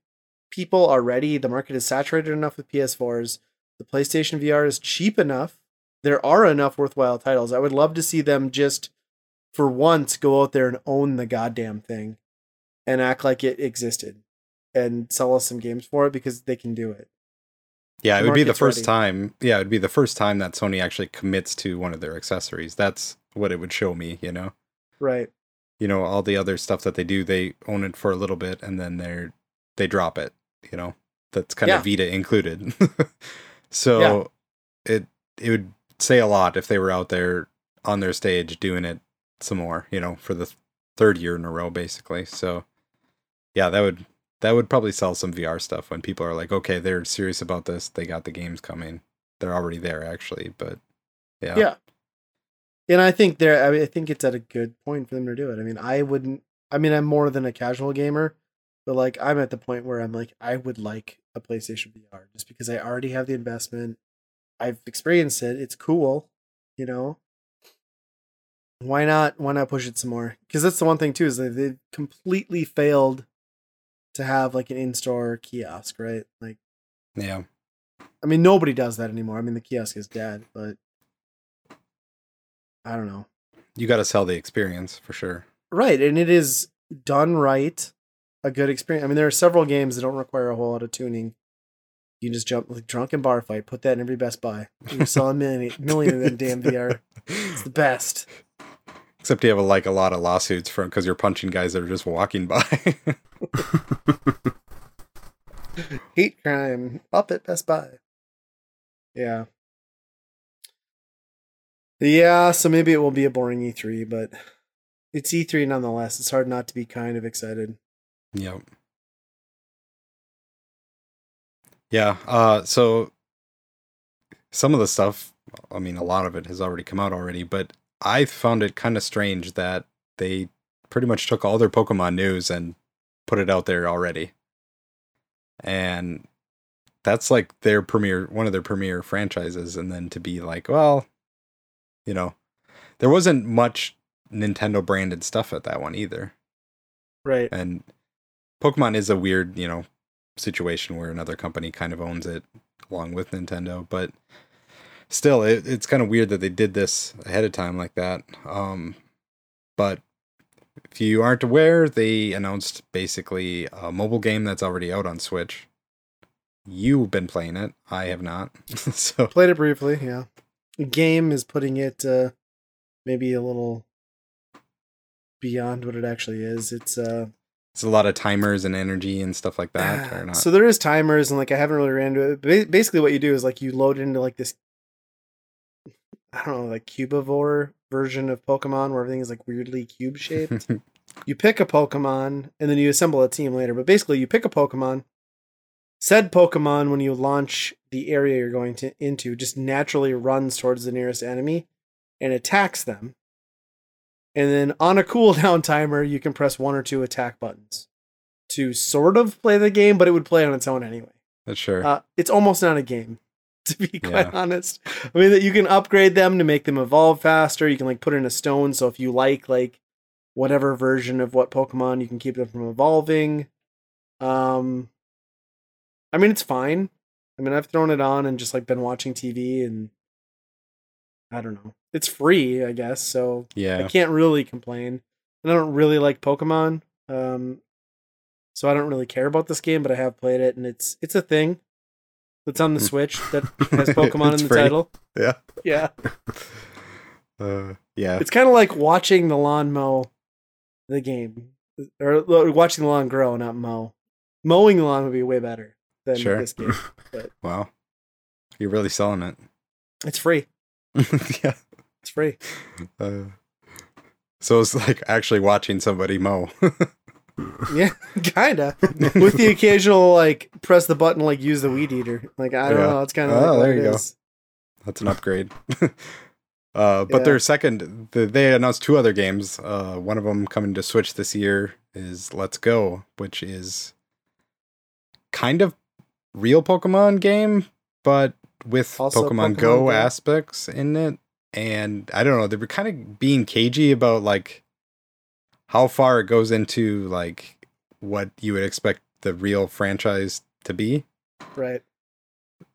people are ready. The market is saturated enough with PS4s. The PlayStation VR is cheap enough. There are enough worthwhile titles. I would love to see them just for once go out there and own the goddamn thing and act like it existed and sell us some games for it because they can do it. Yeah, it would be the first ready. time. Yeah, it would be the first time that Sony actually commits to one of their accessories. That's what it would show me, you know. Right. You know, all the other stuff that they do, they own it for a little bit and then they're they drop it, you know. That's kind Yeah. of Vita included. so it it would say a lot if they were out there on their stage doing it some more, you know, for the th- third year in a row basically. So yeah, that would that would probably sell some VR stuff when people are like, okay, they're serious about this. They got the games coming. They're already there actually, but yeah. Yeah. And I think they're I, mean, I think it's at a good point for them to do it. I mean, I wouldn't I mean, I'm more than a casual gamer, but like I'm at the point where I'm like I would like a PlayStation VR just because I already have the investment. I've experienced it. It's cool, you know. Why not why not push it some more? Cuz that's the one thing too is they've completely failed to have like an in-store kiosk, right? Like Yeah. I mean, nobody does that anymore. I mean, the kiosk is dead, but I don't know. You got to sell the experience for sure. Right, and it is done right, a good experience. I mean, there are several games that don't require a whole lot of tuning. You can just jump like drunken bar fight, put that in every Best Buy. You sell a million, million of them damn VR. It's the best. Except you have a, like a lot of lawsuits from because you're punching guys that are just walking by. Hate crime up at Best Buy. Yeah. Yeah, so maybe it will be a boring E3, but it's E3 nonetheless. It's hard not to be kind of excited. Yep. Yeah. Uh, so some of the stuff, I mean, a lot of it has already come out already, but I found it kind of strange that they pretty much took all their Pokemon news and put it out there already. And that's like their premier, one of their premier franchises. And then to be like, well, you know, there wasn't much Nintendo branded stuff at that one either Right. and Pokemon is a weird, you know, situation where another company kind of owns it along with Nintendo, but still, it, it's kind of weird that they did this ahead of time like that. Um, but if you aren't aware, they announced basically a mobile game that's already out on Switch. You've been playing it. I have not. so Played it briefly, yeah. Game is putting it uh maybe a little beyond what it actually is. It's uh it's a lot of timers and energy and stuff like that. Or not? so there is timers and like I haven't really ran into it. Ba- Basically what you do is like you load into like this I don't know, like cubivore version of Pokemon where everything is like weirdly cube shaped. you pick a Pokemon and then you assemble a team later. But basically, you pick a Pokemon. Said Pokemon, when you launch the area you're going to into, just naturally runs towards the nearest enemy and attacks them. And then on a cooldown timer, you can press one or two attack buttons to sort of play the game, but it would play on its own anyway. That's sure. Uh, it's almost not a game, to be quite Yeah. honest. I mean, that you can upgrade them to make them evolve faster. You can like put in a stone, so if you like like whatever version of what Pokemon, you can keep them from evolving. Um, I mean, it's fine. I mean, I've thrown it on and just like been watching TV, and I don't know. It's free, I guess, so yeah, I can't really complain. And I don't really like Pokemon. Um so I don't really care about this game, but I have played it and it's it's a thing that's on the Switch that has Pokemon in the free. title. Yeah. Yeah. Uh, yeah. It's kind of like watching the lawn mow the game. Or watching the lawn grow, not mow. Mowing the lawn would be way better than Sure. this game. Wow. You're really selling it. It's free. yeah. It's free. Uh, so it's like actually watching somebody mow. Yeah, kinda. With the occasional like press the button, like use the weed eater. Like I don't Yeah. know. It's kind of Oh, like there you go. is. That's an upgrade. uh, but Yeah. their second, the, they announced two other games. Uh, one of them coming to Switch this year is Let's Go, which is kind of real Pokemon game, but with Also Pokemon, Pokemon Go, Go. aspects in it. And I don't know, they were kind of being cagey about like how far it goes into like what you would expect the real franchise to be. Right.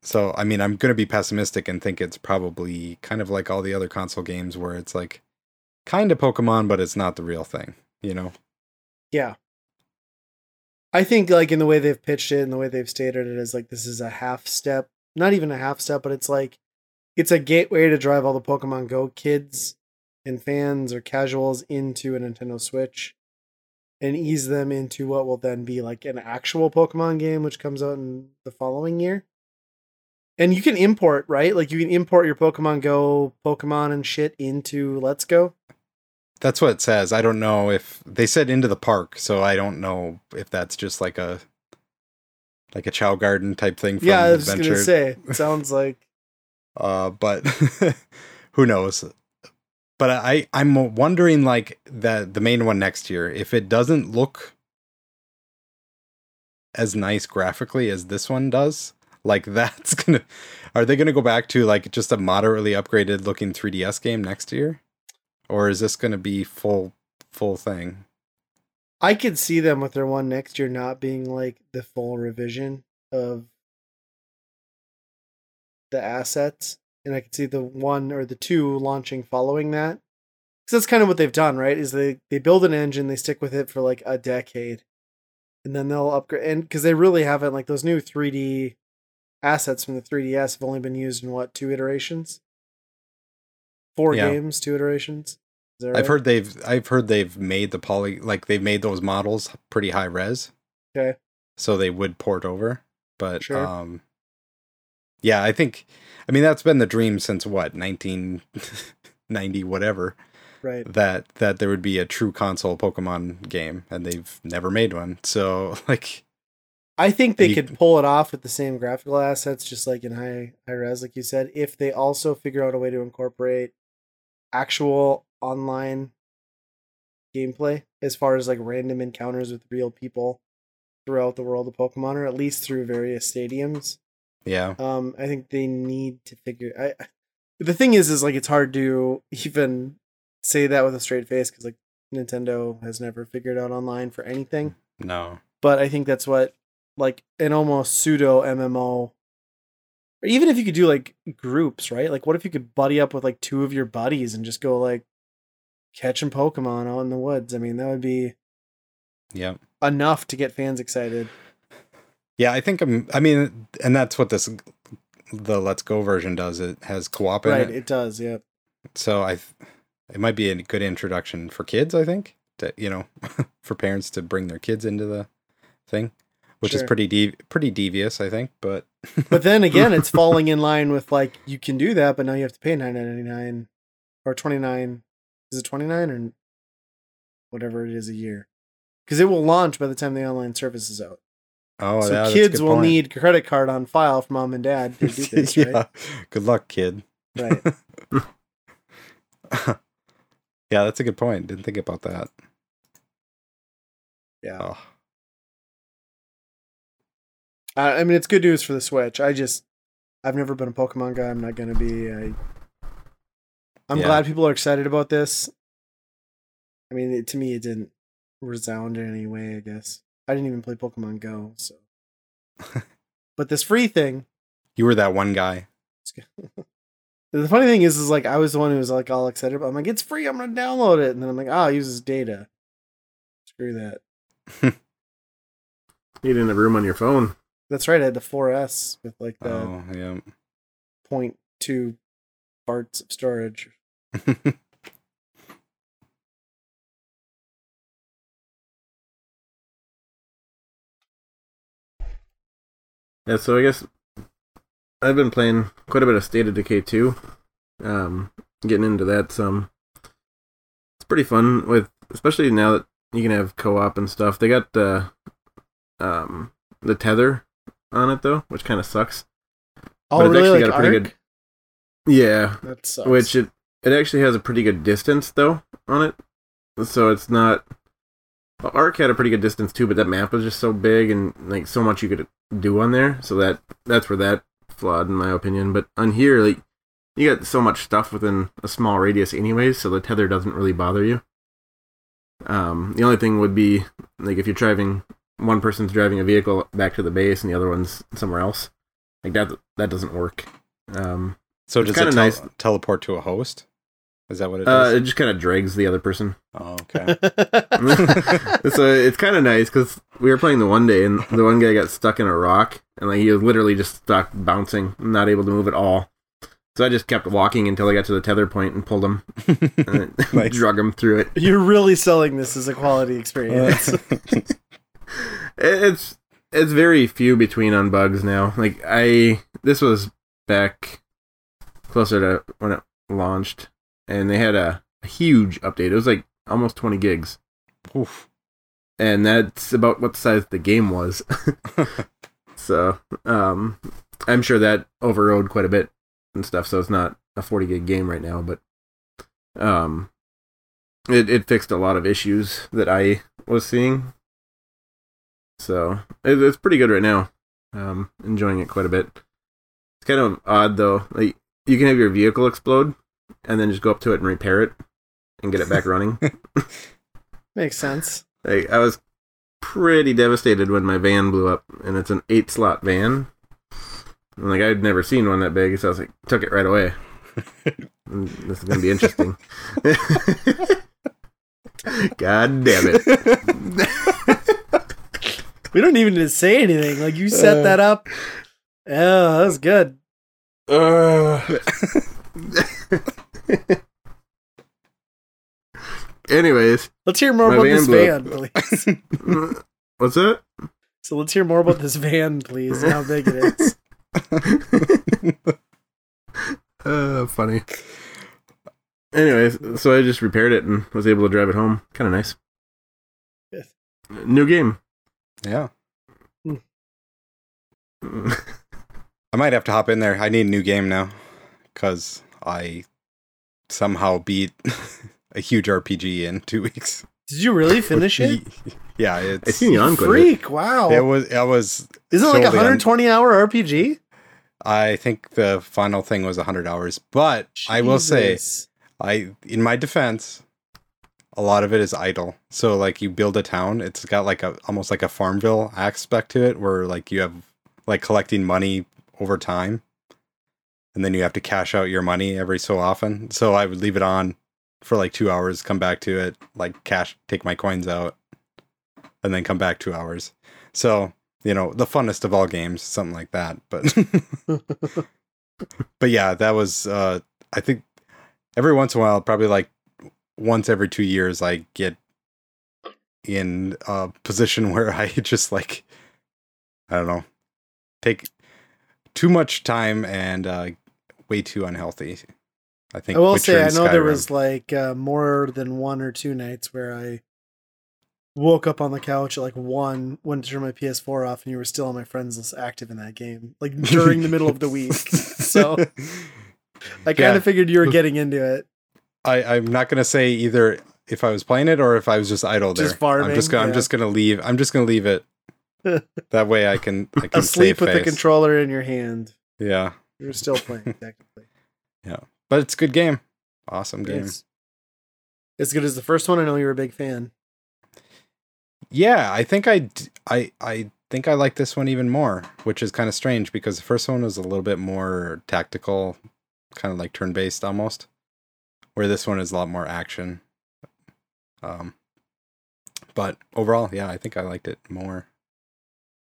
So, I mean, I'm going to be pessimistic and think it's probably kind of like all the other console games where it's like kind of Pokemon, but it's not the real thing, you know? Yeah. I think like in the way they've pitched it and the way they've stated it is like this is a half step, not even a half step, but it's like it's a gateway to drive all the Pokemon Go kids and fans or casuals into a Nintendo Switch and ease them into what will then be like an actual Pokemon game which comes out in the following year. And you can import, right? Like you can import your Pokemon Go Pokemon and shit into Let's Go. That's what it says. I don't know if they said into the park, so I don't know if that's just like a like a Chao Garden type thing from yeah, I was Adventure. gonna say. It sounds like uh, but who knows? But I I'm wondering like that the main one next year if it doesn't look as nice graphically as this one does, like that's gonna are they gonna go back to like just a moderately upgraded looking 3DS game next year, or is this gonna be full full thing? I could see them with their one next year not being like the full revision of the assets, and I could see the one or the two launching following that. Because that's kind of what they've done, right? Is they they build an engine, they stick with it for like a decade, and then they'll upgrade. And because they really haven't like those new 3D assets from the 3DS have only been used in what two iterations, four Yeah. games, two iterations. I've heard they've I've heard they've made the poly like they've made those models pretty high res. Okay. So they would port over. But Sure. um yeah, I think I mean that's been the dream since what, 1990 whatever, right. that that there would be a true console Pokemon game and they've never made one. So like I think they you- could pull it off with the same graphical assets, just like in high high res, like you said, if they also figure out a way to incorporate actual online gameplay as far as like random encounters with real people throughout the world of Pokemon, or at least through various stadiums. yeah. Um, I think they need to figure. I the thing is, is like it's hard to even say that with a straight face because like Nintendo has never figured out online for anything No. but I think that's what like an almost pseudo MMO. Or even if you could do like groups, right? Like, what if you could buddy up with like two of your buddies and just go like catching Pokemon out in the woods? I mean, that would be Yeah. enough to get fans excited. Yeah, I think I'm I mean and that's what this the Let's Go version does. It has co-op in right? it. It does, yeah. so I, it might be a good introduction for kids. I think to you know, for parents to bring their kids into the thing, which is pretty dev- pretty devious. I think, but But then again, it's falling in line with like you can do that, but now you have to pay nine ninety nine or twenty nine. Is it twenty nine or whatever it is a year? Because it will launch by the time the online service is out. oh, so yeah, kids will point. need credit card on file from mom and dad to do this, right? yeah, good luck, kid. Right. yeah, that's a good point. Didn't think about that. Yeah. Oh. I I mean, it's good news for the Switch. I just, I've never been a Pokemon guy. I'm not gonna be. I, I'm Yeah. glad people are excited about this. I mean, it, to me, it didn't resound in any way. I guess I didn't even play Pokemon Go, so. but this free thing, You were that one guy. the funny thing is, is like I was the one who was like all excited about. it. I'm like, it's free. I'm gonna download it, and then I'm like, oh, it uses data. Screw that. You didn't have room on your phone. That's right. I had the 4S with like the Oh, yeah. 0.2 parts of storage. Yeah, so I guess I've been playing quite a bit of State of Decay 2. Um, getting into that some. It's pretty fun with, especially now that you can have co-op and stuff. They got the, um, the tether on it though, which kind of sucks. Oh, But it's really? actually Like got a pretty good- Yeah, That sucks. which it it actually has a pretty good distance though on it, so it's not. Well, Ark had a pretty good distance too, but that map was just so big and like so much you could do on there, so that that's where that flawed in my opinion. But on here, like you got so much stuff within a small radius anyways, so the tether doesn't really bother you. Um, the only thing would be like if you're driving, one person's driving a vehicle back to the base and the other one's somewhere else, like that that doesn't work. Um, So It's does it kinda tel- nice. teleport to a host? Is that what it is? uh, it just kind of drags the other person. oh, okay. so it's kind of nice because we were playing the one day and the one guy got stuck in a rock and like he was literally just stuck bouncing, not able to move at all. So I just kept walking until I got to the tether point and pulled him, and Nice. drug him through it. You're really selling this as a quality experience. It- It's it's very few between on bugs now. Like I this was back closer to when it launched, and they had a, a huge update. It was like almost twenty gigs. Oof. and that's about what size the game was. so, um, I'm sure that overrode quite a bit and stuff. So it's not a 40 gig game right now, but um, it it fixed a lot of issues that I was seeing. So it, it's pretty good right now. Um, enjoying it quite a bit. It's kind of odd though. Like you can have your vehicle explode and then just go up to it and repair it and get it back running. Makes sense. Like, I was pretty devastated when my van blew up, and it's an eight slot van. And, like I'd never seen one that big, so I was like, took it right away. This is gonna be interesting. God damn it! We don't even need to say anything. Like you set Uh. that up. Yeah, that was good. Anyways, Let's hear more about van this blew van, please. what's that? so let's hear more about this van, please, and how big it is. Uh, funny. Anyways, so I just repaired it and was able to drive it home. Kind of nice. Yes. New game. Yeah. Hmm. I might have to hop in there. I need a new game now because I somehow beat a huge RPG in two weeks. Did you really finish it? Yeah, I it's seen you on quite a bit. Freak! Wow. it was it was. Isn't it like a solely on- 120 hour RPG? I think the final thing was 100 hours, but I will say I in my defense a lot of it is idle. So like you build a town, it's got like a almost like a Farmville aspect to it where like you have like collecting money over time and then you have to cash out your money every so often. So I would leave it on for like 2 hours, come back to it, like cash take my coins out and then come back 2 hours. So, you know, the funnest of all games, something like that. But but yeah, that was uh I think every once in a while, probably like once every two years, I get in a position where I just like, I don't know, take too much time and uh, way too unhealthy. I think. I will Witcher say, I know there was like uh, more than one or two nights where I woke up on the couch at like one, went to turn my PS4 off, and you were still on my friends list active in that game, like during the middle of the week. So I kind Yeah. of figured you were getting into it. I, I'm not gonna say either if I was playing it or if I was just idle there. Just I'm farming, just gonna, I'm just gonna leave. I'm just gonna leave it That way I can I can Asleep with the controller in your hand. Yeah, You're still playing technically. Yeah, but it's a good game. Awesome game. It's as good as the first one. I know you're a big fan. Yeah, I think I I I think I like this one even more, which is kind of strange because the first one was a little bit more tactical, kind of like turn based almost, where this one is a lot more action. Um, but overall, yeah, I think I liked it more.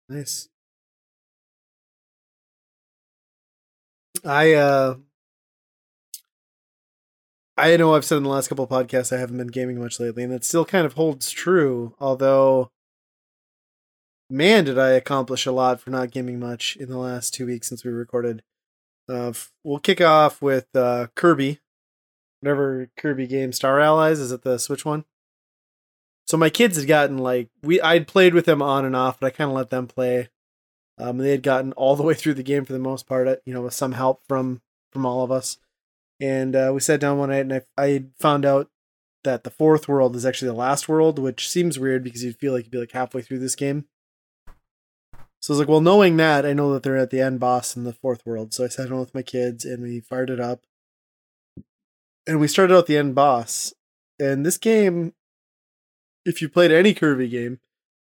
Nice. I uh I know I've said in the last couple podcasts I haven't been gaming much lately, and it still kind of holds true, although man did I accomplish a lot for not gaming much in the last two weeks since we recorded. Uh we'll kick off with uh Kirby. Whatever Kirby game Star Allies, is it the Switch one? So my kids had gotten like we I'd played with them on and off, but I kind of let them play. Um, they had gotten all the way through the game for the most part, uh, you know, with some help from from all of us. And uh, we sat down one night, and I I found out that the fourth world is actually the last world, which seems weird because you'd feel like you'd be like halfway through this game. So I was like, well, knowing that, I know that they're at the end boss in the fourth world. So I sat down with my kids and we fired it up, and we started out the end boss. And this game if you played any Kirby game,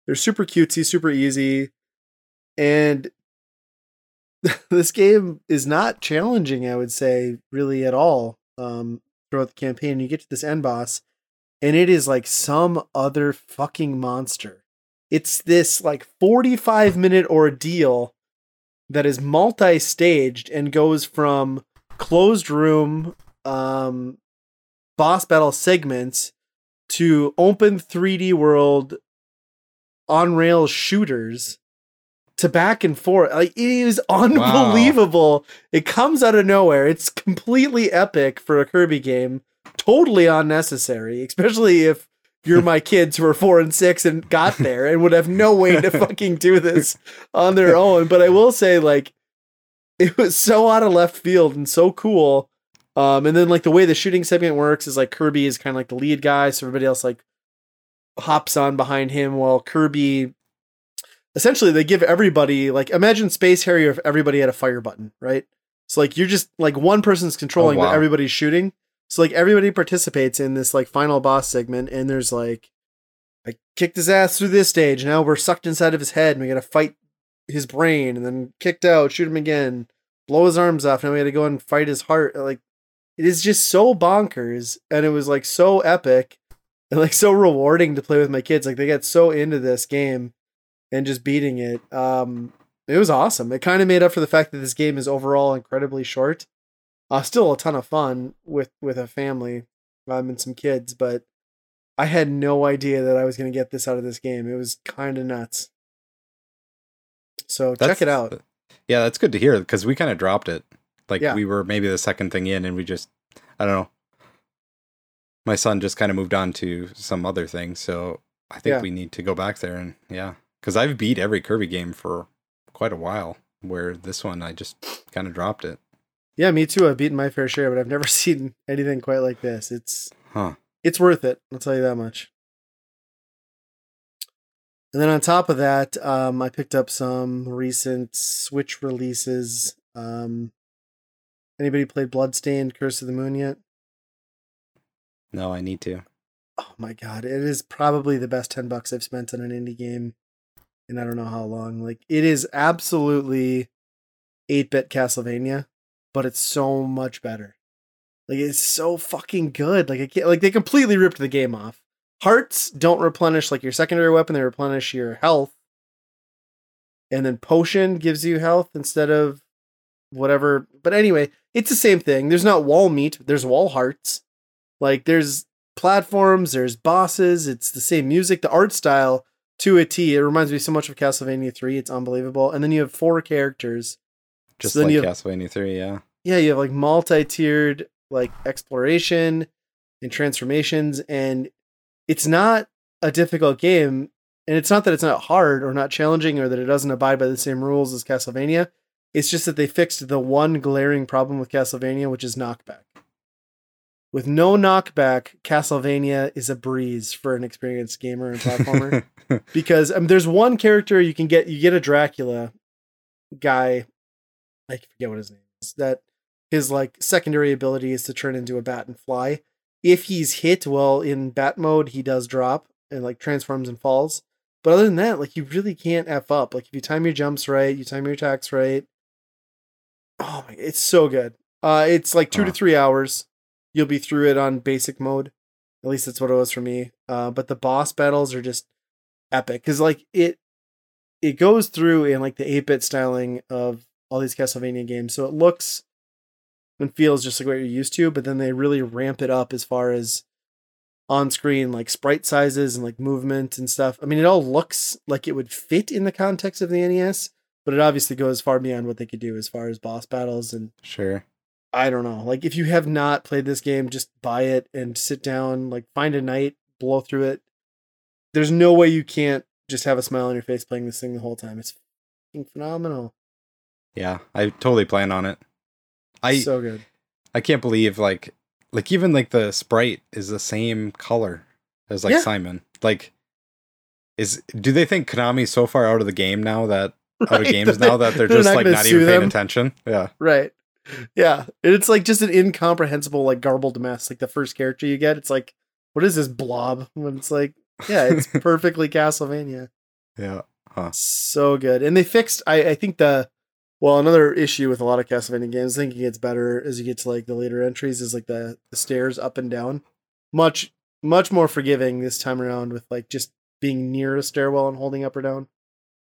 they're super cutesy, super easy, and this game is not challenging. I would say really at all um, throughout the campaign. You get to this end boss, and it is like some other fucking monster. It's this like forty-five minute ordeal that is multi-staged and goes from closed room um, boss battle segments to open 3D world on rail shooters to back and forth. Like it is unbelievable. It comes out of nowhere. It's completely epic for a Kirby game. Totally unnecessary, especially if you're my kids who are four and six and got there and would have no way to fucking do this on their own. But I will say, like, it was so out of left field and so cool. Um, and then like the way the shooting segment works is like Kirby is kind of like the lead guy, so everybody else like hops on behind him while Kirby essentially they give everybody like imagine Space Harrier if everybody had a fire button, right? So like you're just like one person's controlling, but wow. everybody's shooting. So like everybody participates in this like final boss segment, and there's like I kicked his ass through this stage. Now we're sucked inside of his head, and we gotta fight his brain, and then kicked out, shoot him again, blow his arms off. Now we gotta go and fight his heart. Like it is just so bonkers, and it was like so epic and like so rewarding to play with my kids. Like they got so into this game and just beating it. Um, it was awesome. It kind of made up for the fact that this game is overall incredibly short. Uh, still a ton of fun with with a family um, and some kids, but I had no idea that I was going to get this out of this game. It was kind of nuts. So check it out. Yeah, that's good to hear because we kind of dropped it. Like Yeah. we were maybe the second thing in, and we just, I don't know. My son just kind of moved on to some other thing, so I think Yeah. we need to go back there and yeah, because I've beat every Kirby game for quite a while. Where this one, I just kind of dropped it. Yeah, me too. I've beaten my fair share, but I've never seen anything quite like this. It's Huh? it's worth it. I'll tell you that much. And then on top of that, um, I picked up some recent Switch releases. Um, anybody played Bloodstained: Curse of the Moon yet? No, I need to. Oh my god, it is probably the best ten bucks I've spent on an indie game, and I don't know how long. Like it is absolutely eight bit Castlevania, but it's so much better. Like it's so fucking good. Like I can't, like they completely ripped the game off. Hearts don't replenish like your secondary weapon; they replenish your health, and then potion gives you health instead of whatever. But anyway, it's the same thing. There's not wall meat. There's wall hearts. Like there's platforms, there's bosses, it's the same music, the art style to a T. It reminds me so much of Castlevania 3. It's unbelievable. And then you have four characters. Just So like have- Castlevania Three, yeah. Yeah, you have like multi-tiered like exploration and transformations and it's not a difficult game and it's not that it's not hard or not challenging or that it doesn't abide by the same rules as Castlevania. It's just that they fixed the one glaring problem with Castlevania, which is knockback. with no knockback, Castlevania is a breeze for an experienced gamer and platformer. because um, there's one character you can get you get a Dracula guy I forget what his name is that his like secondary ability is to turn into a bat and fly if he's hit well in bat mode he does drop and like transforms and falls but other than that like you really can't f up like if you time your jumps right you time your attacks right oh my it's so good. Uh it's like two to three hours. You'll be through it on basic mode. At least that's what it was for me. Uh but the boss battles are just epic because like it it goes through in like the 8-bit styling of all these castlevania games. So it looks and feels just like what you're used to but then they really ramp it up as far as on screen like sprite sizes and like movement and stuff. I mean it all looks like it would fit in the context of the nes but it obviously goes far beyond what they could do as far as boss battles and Sure. I don't know. Like if you have not played this game, just buy it and sit down, like find a night, blow through it. There's no way you can't just have a smile on your face playing this thing the whole time. It's phenomenal. Yeah, I totally plan on it. I so good. I can't believe like like even like the sprite is the same color as like Yeah. Simon. Like is do they think Konami's so far out of the game now that out of Right, games now that they're they're just like not even paying them. attention? Yeah. Right. Yeah. It's like just an incomprehensible, like garbled mess. Like the first character you get, it's like, what is this blob? When it's like, yeah, it's perfectly Castlevania. Yeah. so good. And they fixed I, I think the well, another issue with a lot of Castlevania games, I think it gets better as you get to like the later entries, is like the, the stairs up and down. Much much more forgiving this time around with like just being near a stairwell and holding up or down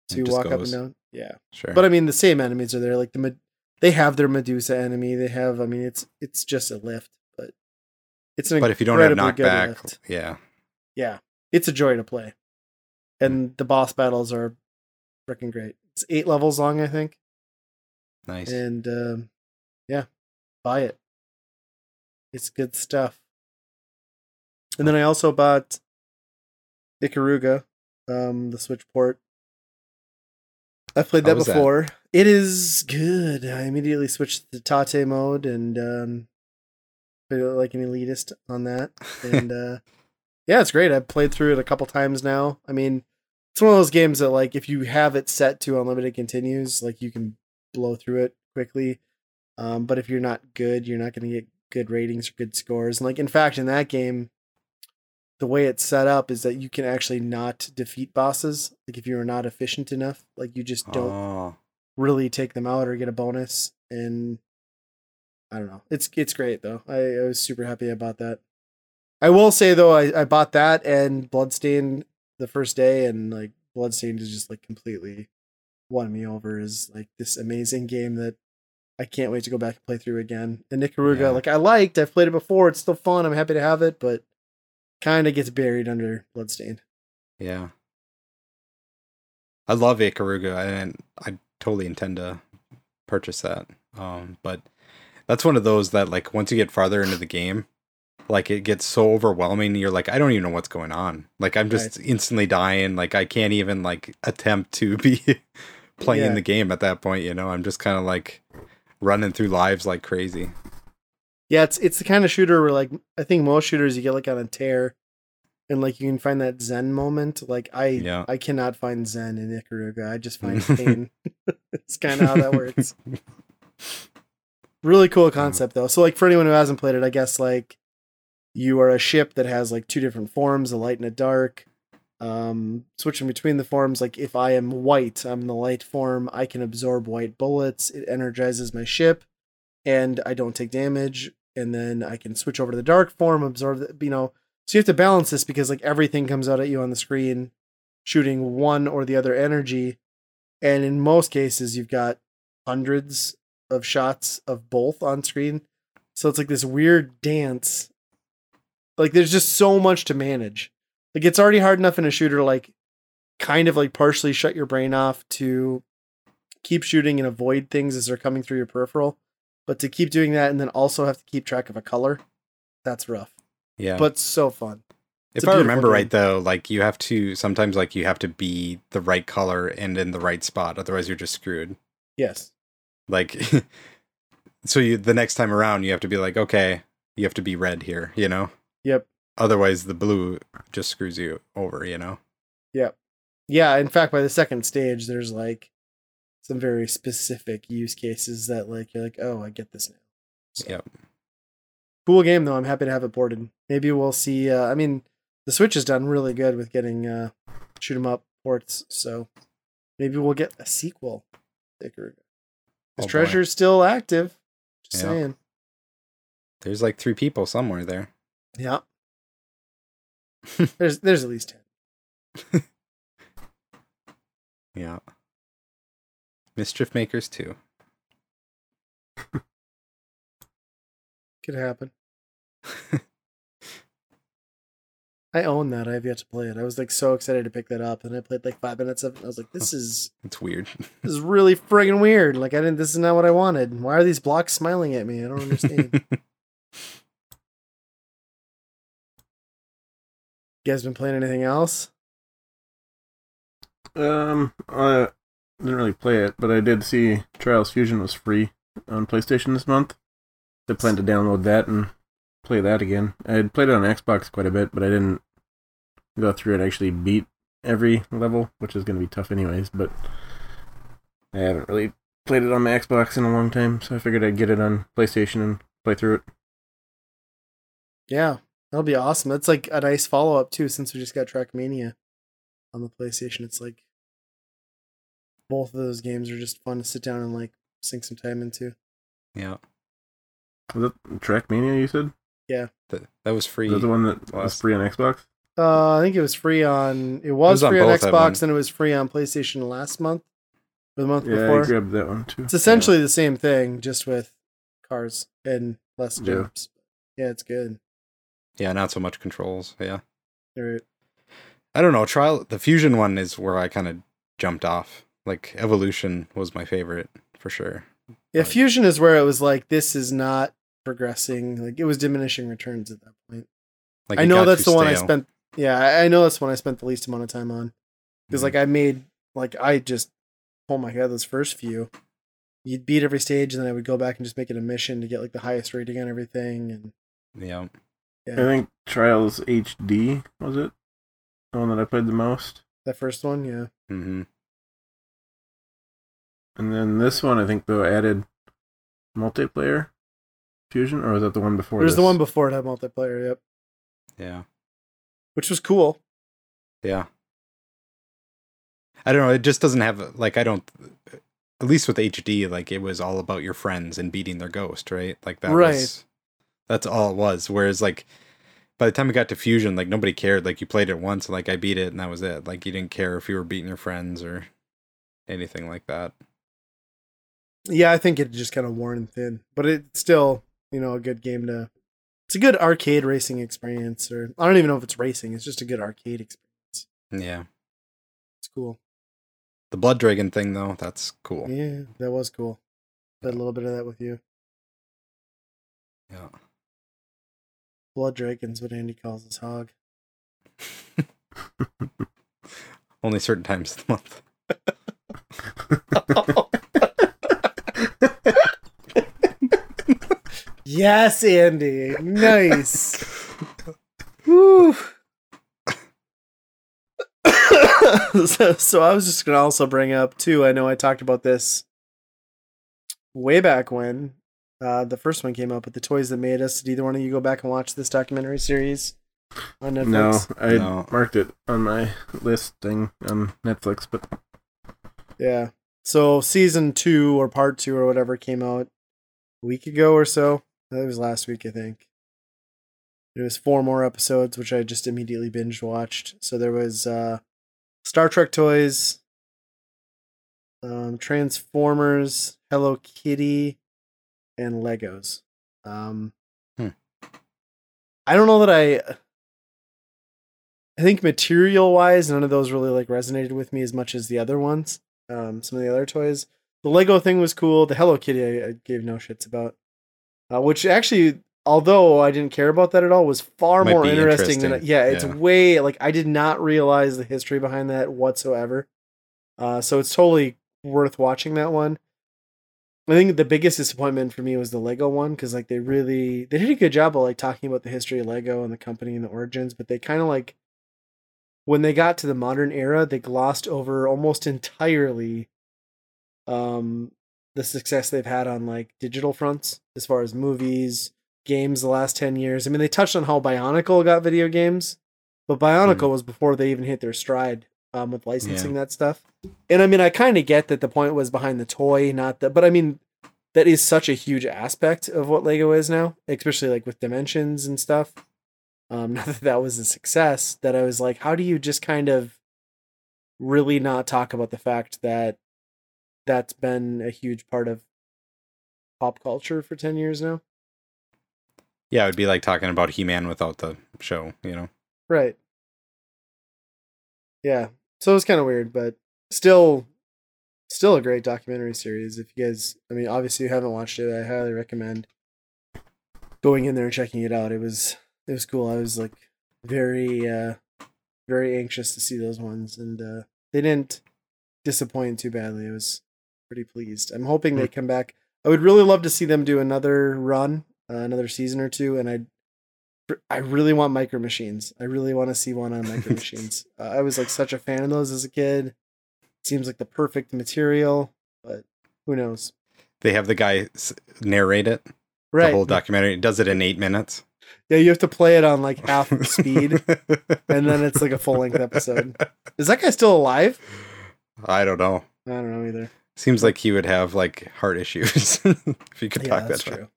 to walk up and down. Yeah. Sure. But I mean the same enemies are there. Like the Med- they have their Medusa enemy. They have I mean it's it's just a lift, but it's an but if you don't have knockback, lift. yeah. Yeah, it's a joy to play, and the boss battles are freaking great. It's eight levels long, I think, Nice. and um, yeah, buy it. It's good stuff. And then I also bought Ikaruga, um, the Switch port. I've played How that was that? before. It is good. I immediately switched to Tate mode and um, played like an elitist on that. And uh, yeah, it's great. I've played through it a couple times now. I mean, it's one of those games that like if you have it set to unlimited continues, like you can blow through it quickly. Um, but if you're not good, you're not going to get good ratings or good scores. And like in fact, in that game, the way it's set up is that you can actually not defeat bosses. Like if you're not efficient enough, like you just don't Oh, really take them out or get a bonus. And I don't know. It's it's great though. I, I was super happy about that. I will say though, I, I bought that and Bloodstained the first day, and like Bloodstained is just like completely won me over. Is like this amazing game that I can't wait to go back and play through again. And Ikaruga, Yeah. like I liked, I've played it before. It's still fun. I'm happy to have it, but kind of gets buried under Bloodstained. yeah. I love Ikaruga and I totally intend to purchase that. Um, but that's one of those that like once you get farther into the game, like it gets so overwhelming. You're like, I don't even know what's going on. Like I'm just instantly dying. Like I can't even like attempt to be playing Yeah. the game at that point. You know, I'm just kind of like running through lives like crazy. Yeah, it's it's the kind of shooter where like I think most shooters you get like on a tear, and like you can find that zen moment. Like I Yeah. I cannot find zen in Ikaruga. I just find pain. it's kind of how that works. Really cool concept though. So like for anyone who hasn't played it, I guess like you are a ship that has like two different forms, a light and a dark. Um, switching between the forms, like if I am white, I'm the light form. I can absorb white bullets. It energizes my ship, and I don't take damage. And then I can switch over to the dark form, absorb the, you know. So you have to balance this because like everything comes out at you on the screen, shooting one or the other energy, and in most cases you've got hundreds of shots of both on screen. So it's like this weird dance. Like there's just so much to manage. Like it's already hard enough in a shooter like kind of like partially shut your brain off to keep shooting and avoid things as they're coming through your peripheral. But to keep doing that and then also have to keep track of a color, that's rough. Yeah. But so fun. if I remember game. right though, like you have to sometimes like you have to be the right color and in the right spot, otherwise you're just screwed. Yes. Like so you the next time around you have to be like, okay, you have to be red here, you know? Yep. Otherwise the blue just screws you over, you know? Yep. Yeah, in fact by the second stage there's like some very specific use cases that like you're like, "Oh, I get this now." So, Yep. Cool game though. I'm happy to have it ported. Maybe we'll see uh I mean, the Switch has done really good with getting uh shoot 'em up ports, so maybe we'll get a sequel. Icarus. Oh, boy. treasure's still active. Just Yeah. saying. There's like three people somewhere there. Yeah. there's there's at least ten. Yeah. Mischief Makers too. Could happen. I own that. I have yet to play it. I was like so excited to pick that up, and I played like five minutes of it. I was like, "This is It's weird. this is really friggin' weird. Like I didn't. This is not what I wanted. Why are these blocks smiling at me? I don't understand." you guys been playing anything else? Um, I didn't really play it, but I did see Trials Fusion was free on PlayStation this month. I plan to download that and play that again. I had played it on Xbox quite a bit, but I didn't go through it actually beat every level, which is going to be tough anyways. But I haven't really played it on my Xbox in a long time, so I figured I'd get it on PlayStation and play through it. Yeah, that'll be awesome. That's like a nice follow up too, since we just got Trackmania on the PlayStation. It's like both of those games are just fun to sit down and like sink some time into. yeah. Was it Trackmania? You said Yeah. That, that was free. was that the one that was last- free on Xbox? Uh, I think it was free on. It was, was free on, both of Xbox, and it was free on PlayStation last month or the month before. Yeah, I grabbed that one too. It's essentially the same thing, just with cars and less Yeah. jumps. Yeah, it's good. yeah, not so much controls. Yeah. They're- I don't know. Trial the fusion one is where I kind of jumped off. Like evolution was my favorite for sure. Yeah, Right. Fusion is where it was like this is not progressing. Like it was diminishing returns at that point. Like I know that's too the one I spent. Yeah, I, I know that's the one I spent the least amount of time on because Mhm. like I made like I just oh my god those first few. You'd beat every stage, and then I would go back and just make it a mission to get like the highest rating on everything. And Yeah. I think Trials HD was it the one that I played the most, that first one, yeah, hmm and then this one I think though added multiplayer fusion, or was that the one before? there's the this? one before it had multiplayer. Yep, Yeah. which was cool. Yeah. I don't know. It just doesn't have like I don't. At least with HD, like it was all about your friends and beating their ghost, right? Like that Right. was. That's all it was. Whereas like, by the time it got to fusion, like nobody cared. Like you played it once, like I beat it, and that was it. Like you didn't care if you were beating your friends or anything like that. Yeah, I think it just kind of worn thin, but it's still you know a good game to. It's a good arcade racing experience, or I don't even know if it's racing. It's just a good arcade experience. Yeah. It's cool. The blood dragon thing though, that's cool. Yeah, that was cool. Played a little bit of that with you. Yeah. Blood Dragon's what Andy calls his hog. Only certain times of the month. yes, Andy. Nice. Woo. so, so I was just gonna also bring up too. I know I talked about this way back when uh, the first one came out, but the toys that made us. Did either one of you go back and watch this documentary series on Netflix? No, I No. marked it on my list thing on Netflix, but Yeah. So season two or part two or whatever came out a week ago or so. That was last week, I think. There was four more episodes, which I just immediately binge watched. So there was uh, Star Trek toys, um, Transformers, Hello Kitty, and Legos. Um, Hmm. I don't know that I. I think material wise, none of those really like resonated with me as much as the other ones. Um, some of the other toys. The Lego thing was cool. The Hello Kitty, I, I gave no shits about. Uh, which actually, although I didn't care about that at all, was far Might more be interesting, than yeah. It's Yeah. way like I did not realize the history behind that whatsoever. Uh, so it's totally worth watching that one. I think the biggest disappointment for me was the Lego one because like they really they did a good job of like talking about the history of Lego and the company and the origins, but they kind of like when they got to the modern era, they glossed over almost entirely um the success they've had on like digital fronts as far as movies, games the last 10 years. I mean, they touched on how Bionicle got video games, but Bionicle was before they even hit their stride um, with licensing that stuff. And I mean, I kind of get that the point was behind the toy, not the, but I mean, that is such a huge aspect of what Lego is now, especially like with dimensions and stuff. Um, not that that was a success, that I was like, how do you just kind of really not talk about the fact that that's been a huge part of pop culture for 10 years now? Yeah, it would be like talking about He Man without the show, you know. Right. Yeah. So it was kind of weird, but still still a great documentary series. If you guys I mean obviously you haven't watched it, I highly recommend going in there and checking it out. It was it was cool. I was like very uh very anxious to see those ones and uh they didn't disappoint too badly. It was pretty pleased. I'm hoping they come back. I would really love to see them do another run, uh, another season or two and I I really want micro machines. I really want to see one on micro machines. Uh, I was like such a fan of those as a kid. Seems like the perfect material, but who knows? They have the guy narrate it, Right. the whole documentary. It does it in eight minutes. yeah, you have to play it on like half speed, and then it's like a full length episode. Is that guy still alive? I don't know. I don't know either. Seems like he would have like heart issues if he could Yeah, talk that's that true.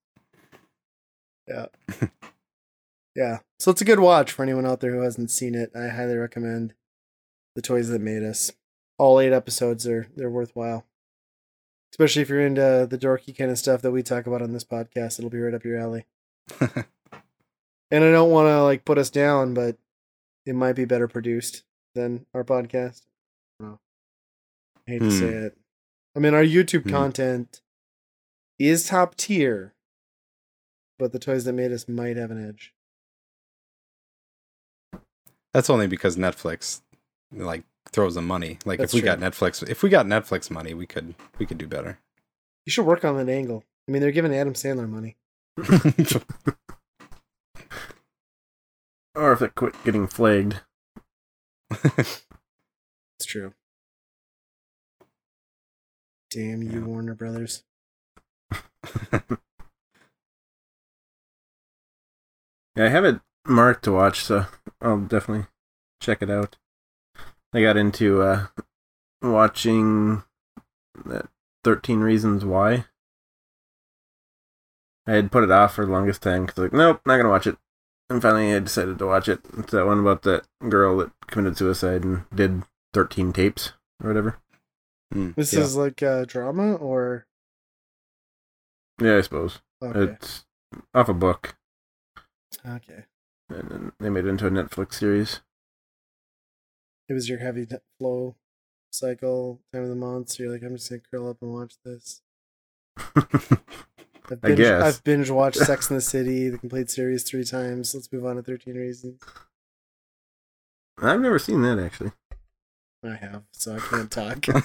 Yeah. yeah. So it's a good watch for anyone out there who hasn't seen it. I highly recommend The Toys That Made Us. All eight episodes are they're worthwhile. Especially if you're into the dorky kind of stuff that we talk about on this podcast, it'll be right up your alley. And I don't want to like put us down, but it might be better produced than our podcast. I hate to say Hmm. it. I mean, our YouTube Hmm. content is top tier, but the toys that made us might have an edge. That's only because Netflix like throws them money. Like That's if we true. got Netflix, if we got Netflix money, we could we could do better. You should work on that angle. I mean, they're giving Adam Sandler money. Or if it quit getting flagged. It's true. Damn you, Yeah. Warner Brothers. Yeah, I have it marked to watch, so I'll definitely check it out. I got into uh, watching that 13 Reasons Why. I had put it off for the longest time because, like, nope, not gonna watch it. And finally, I decided to watch it. It's that one about that girl that committed suicide and did 13 tapes or whatever. Hmm, This yeah. is like a drama or Yeah, I suppose. okay. It's off a book, okay. and then they made it into a Netflix series. It was your heavy flow cycle time of the month. So you're like, I'm just gonna curl up and watch this. I've I guess. I've binge watched Sex in the City, the complete series, three times. Let's move on to 13 Reasons. I've never seen that actually. I have, so I can't talk.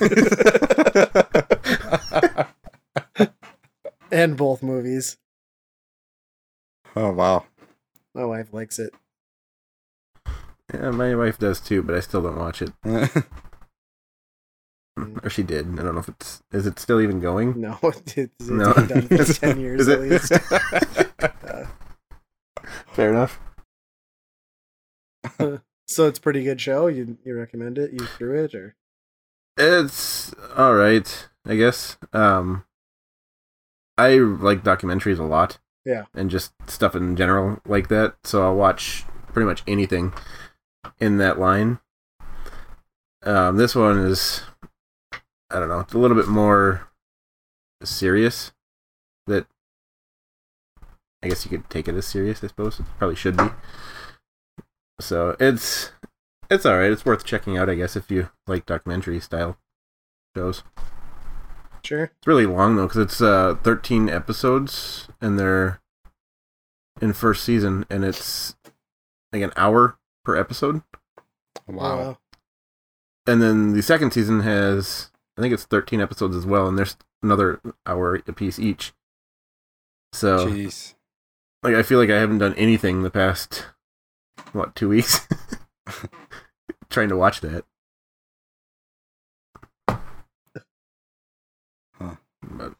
and both movies. oh wow. My wife likes it. Yeah, my wife does too, but I still don't watch it. Or she did. I don't know if it's is it still even going? No, it's, it's No. been done for 10 years at least. Uh, Fair enough. So it's a pretty good show. You you recommend it? You threw it or It's all right, I guess. Um, I like documentaries a lot. Yeah. and just stuff in general like that. So I'll watch pretty much anything in that line. Um, this one is, I don't know, it's a little bit more serious. That I guess you could take it as serious. I suppose it probably should be. So it's it's all right. It's worth checking out, I guess, if you like documentary style shows. sure? It's really long though, because it's uh, 13 episodes, and they're in first season, and it's like an hour per episode. wow. And then the second season has, I think it's 13 episodes as well, and they're another hour a piece each. So Jeez. like I feel like I haven't done anything the past what two weeks trying to watch that. Huh. But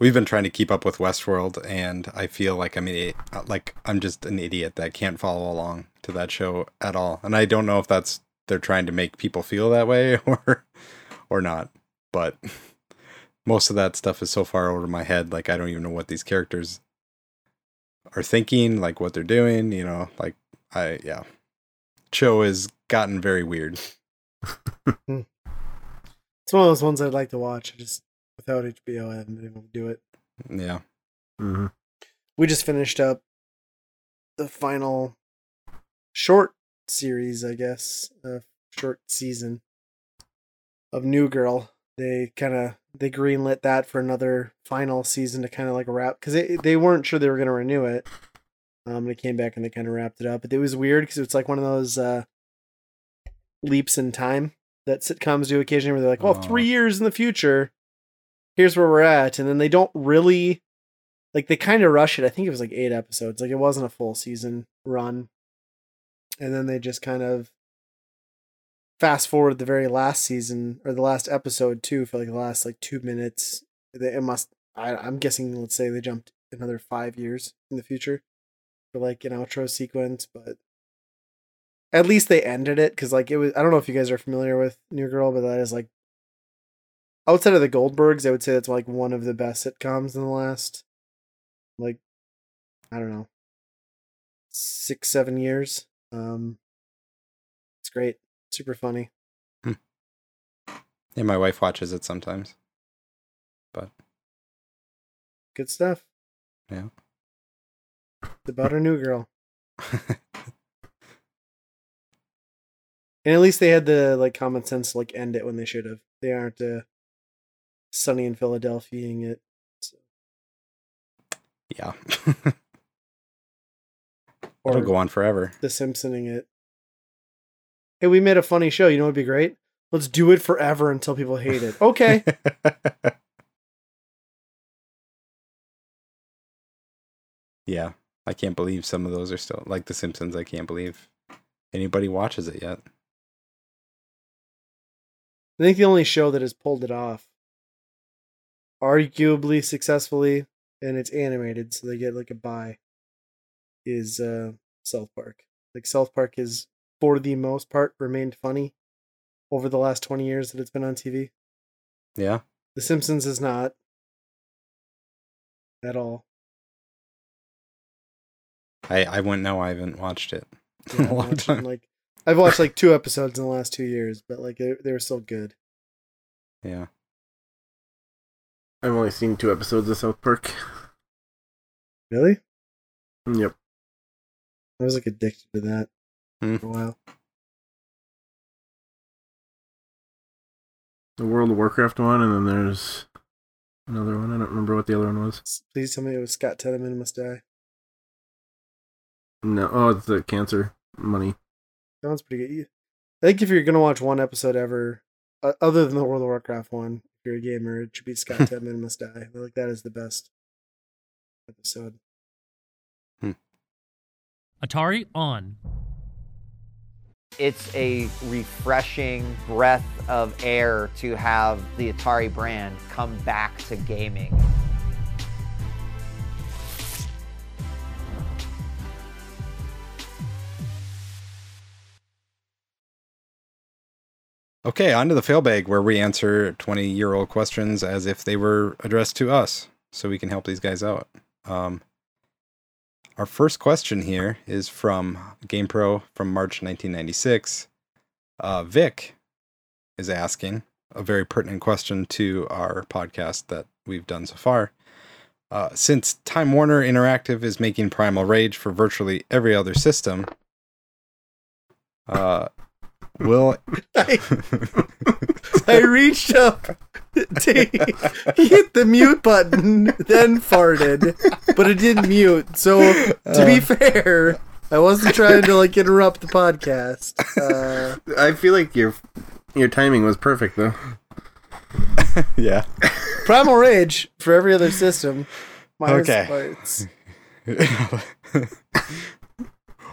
We've been trying to keep up with Westworld, and I feel like I'm an. Like I'm just an idiot that can't follow along to that show at all. And I don't know if that's they're trying to make people feel that way or or not. But most of that stuff is so far over my head. Like I don't even know what these characters are thinking, like what they're doing. You know, like I yeah, Cho has gotten very weird. It's one of those ones I'd like to watch. I just without HBO, I haven't been able to do it. Yeah. mhm. We just finished up the final short series, I guess, uh, short season of New Girl. They kind of they greenlit that for another final season to kind of like wrap because they they weren't sure they were going to renew it. Um, and it came back and they kind of wrapped it up. But it was weird because it's like one of those uh, leaps in time that sitcoms do occasionally, where they're like, "Well, Oh. three years in the future, here's where we're at," and then they don't really like they kind of rush it. I think it was like eight episodes. Like it wasn't a full season run. And then they just kind of fast forward the very last season or the last episode too for like the last like two minutes. It must. I, I'm guessing. Let's say they jumped another five years in the future for like an outro sequence, but at least they ended it because like it was. I don't know if you guys are familiar with New Girl, but that is like outside of the Goldbergs, I would say that's like one of the best sitcoms in the last like I don't know six seven years. Um, it's great, super funny. Yeah, my wife watches it sometimes. But Good stuff. Yeah. It's about a new girl, and at least they had the like common sense to like end it when they should have. They aren't uh, Sunny in Philadelphiaing it. yeah. Or It'll go on forever. The Simpsoning it. Hey, we made a funny show. You know what'd be great? Let's do it forever until people hate it. Okay. yeah. I can't believe some of those are still like The Simpsons. I can't believe anybody watches it yet. I think the only show that has pulled it off, arguably successfully, and it's animated, so they get like a buy, is uh, South Park. Like South Park has, for the most part, remained funny over the last twenty years that it's been on TV. Yeah. The Simpsons is not at all. I I wouldn't know. I haven't watched it Yeah, in I've a long watched, time. like I've watched like two episodes in the last two years, but like they, they were still good. Yeah. I've only seen two episodes of South Park. Really? Yep. I was like addicted to that Hmm. for a while. The World of Warcraft one, and then there's another one. I don't remember what the other one was. Please tell me it was Scott Tenorman must die. No, oh, it's the cancer money. That one's pretty good. I think if you're gonna watch one episode ever, uh, other than the World of Warcraft one, if you're a gamer, it should be Scott Tenorman Must Die. I feel like that is the best episode. Atari on. It's a refreshing breath of air to have the Atari brand come back to gaming. Okay, on to the failbag where we answer 20 year old questions as if they were addressed to us so we can help these guys out. Um, our first question here is from GamePro from March 1996. Uh, Vic is asking a very pertinent question to our podcast that we've done so far. Uh, since Time Warner Interactive is making Primal Rage for virtually every other system, uh, will I, I reached up to hit the mute button, then farted, but it didn't mute. So to be fair, I wasn't trying to like interrupt the podcast. Uh, I feel like your your timing was perfect though. yeah. Primal Rage for every other system. minus Okay.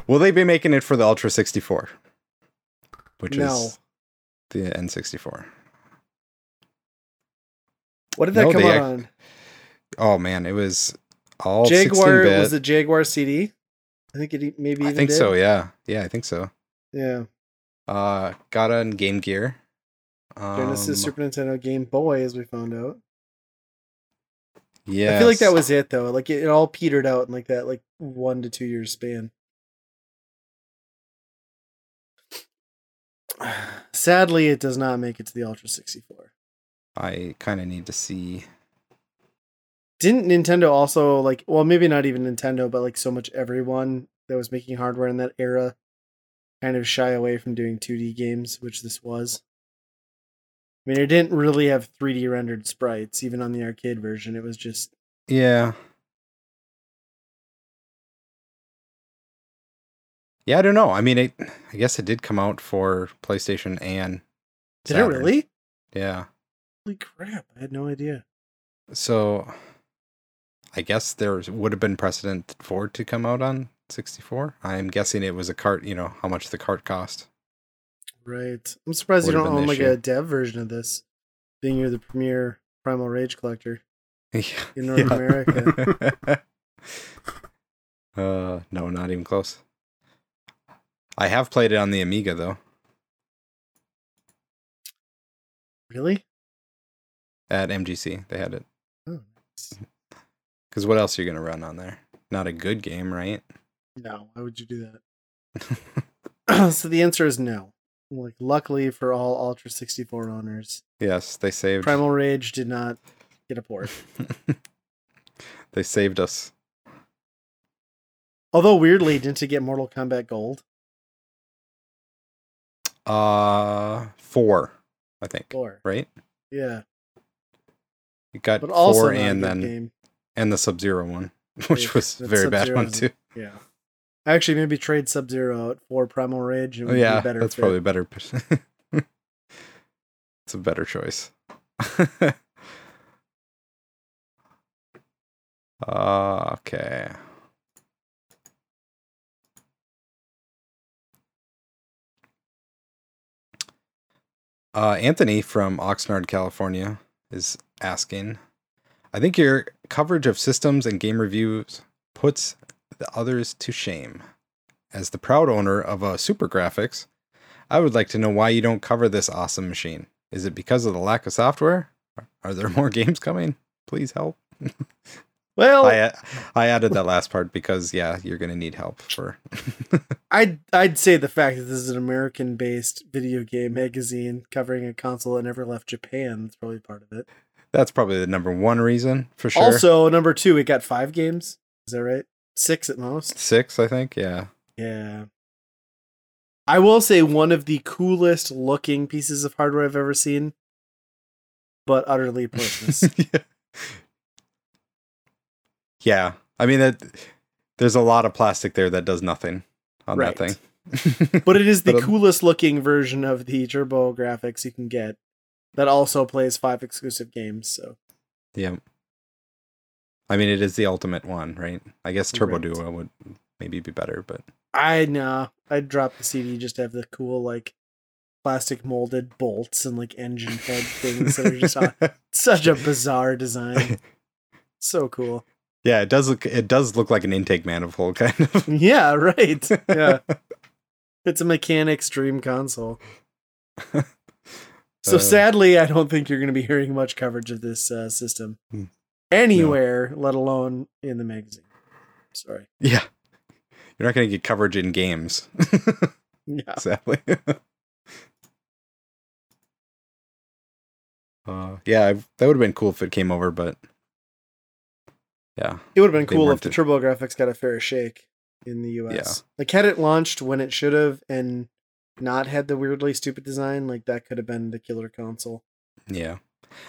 Will they be making it for the Ultra 64? Which No. is the N64. What did that No, come they on? Oh man, it was all Jaguar 16-bit. was the Jaguar CD. I think it maybe I think did. so, yeah. Yeah, I think so. Yeah. Uh got on Game Gear. Um, Genesis, Super Nintendo, Game Boy, as we found out. yeah. I feel like that was it though. Like it, it all petered out in like that like one to two years span. Sadly, it does not make it to the Ultra 64. I kind of need to see. Didn't Nintendo also like well maybe not even Nintendo, but like so much everyone that was making hardware in that era kind of shy away from doing 2D games, which this was. I mean, it didn't really have 3D rendered sprites, even on the arcade version. It was just Yeah. Yeah, I don't know. I mean, it, I guess it did come out for PlayStation and. Did it really? Yeah. Holy crap! I had no idea. So, I guess there would have been precedent for it to come out on 64. I'm guessing it was a cart. You know how much the cart cost. Right. I'm surprised you Would've don't own like issue. a dev version of this, being you're the premier Primal Rage collector. Yeah. In North America. uh, no, not even close. I have played it on the Amiga though. Really? At MGC, they had it. Oh, nice. Because what else are you gonna run on there? Not a good game, right? No. Why would you do that? so the answer is no. Like, luckily for all Ultra 64 owners, yes, they saved. Primal Rage did not get a port. they saved us. Although weirdly, didn't it get Mortal Kombat Gold? Uh, four, I think. Four. Right? Yeah, You got but four and then game. and the Sub Zero one, which Yeah, was very bad Sub-Zero one is- too. Yeah. Actually, maybe trade Sub Zero out for Primal Rage. And Oh, yeah, better that's fit. probably better. it's a better choice. uh, okay. Uh, Anthony from Oxnard, California, is asking. I think your coverage of systems and game reviews puts the others to shame. As the proud owner of a SuperGrafx, I would like to know why you don't cover this awesome machine. Is it because of the lack of software? Are there more games coming? Please help. Well, I I added that last part because yeah, you're gonna need help for. I'd I'd say the fact that this is an American-based video game magazine covering a console that never left Japan is probably part of it. That's probably the number one reason for sure. Also, number two, it got five games. Is that right? Six at most. six, I think. Yeah. Yeah. I will say one of the coolest looking pieces of hardware I've ever seen, but utterly pointless. yeah. Yeah. I mean that there's a lot of plastic there that does nothing on that thing. but it is the um, coolest looking version of the TurboGrafx you can get that also plays five exclusive games. So Yeah. I mean, it is the ultimate one, right? I guess Turbo Right. Duo would maybe be better, but I know I'd drop the CD just to have the cool like plastic molded bolts and like engine head things that are just such a bizarre design. So cool. Yeah, it does look it does look like an intake manifold kind of. Yeah, right. Yeah. It's a mechanics dream console. So Uh, sadly, I don't think you're going to be hearing much coverage of this uh, system Hmm. anywhere, let alone in the magazine. Sorry. yeah. You're not going to get coverage in games, Yeah. sadly. uh, yeah, I- that would have been cool if it came over, but yeah, It would have been cool if the the- TurboGrafx got a fair shake in the US. Like had it launched when it should have and not had the weirdly stupid design, like that could have been the killer console. yeah.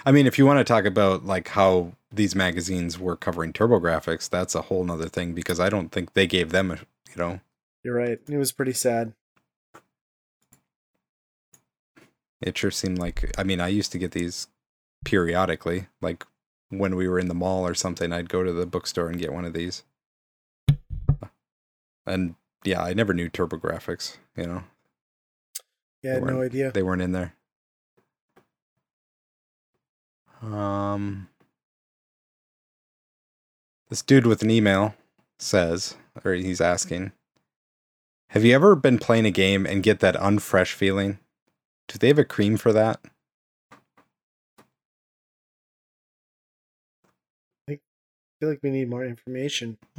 I mean, if you want to talk about like how these magazines were covering TurboGrafx, that's a whole nother thing because I don't think they gave them a you know You're right. It was pretty sad. it sure seemed like i mean i used to get these periodically. Like when we were in the mall or something, I'd go to the bookstore and get one of these. And yeah, I never knew TurboGrafx, you know. Yeah, I had no idea. They weren't in there. Um This dude with an email says, or he's asking, Have you ever been playing a game and get that unfresh feeling? Do they have a cream for that? Feel like we need more information.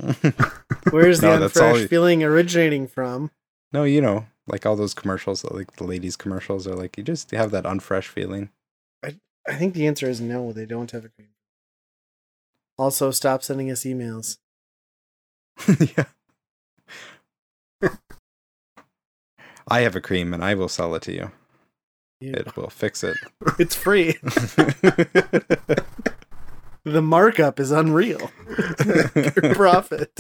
Where's the No, unfresh you- feeling originating from? no, you know, like all those commercials, uh, like the ladies' commercials are like, you just have that unfresh feeling. I I think the answer is no, they don't have a cream. Also, stop sending us emails. yeah. I have a cream and I will sell it to you. You- It will fix it. It's free. The markup is unreal. Profit.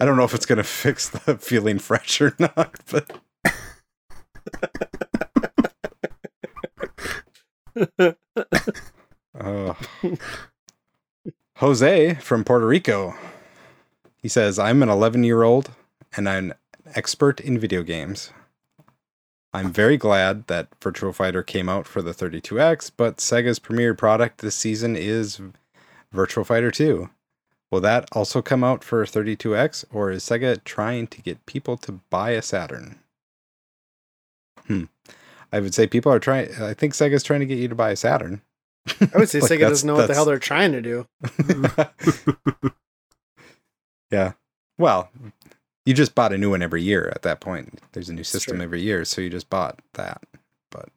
I don't know if it's going to fix the feeling fresh or not, but Oh. Jose from Puerto Rico. He says, I'm an 11 year old and I'm an expert in video games. I'm very glad that Virtual Fighter came out for the 32X, but Sega's premier product this season is Virtual Fighter 2. Will that also come out for 32X, or is Sega trying to get people to buy a Saturn? Hmm. I would say people are trying. I think Sega's trying to get you to buy a Saturn. I would say Like, Sega doesn't know what the hell they're trying to do. yeah. Well, you just bought a new one every year at that point. There's a new system every year, so you just bought that. But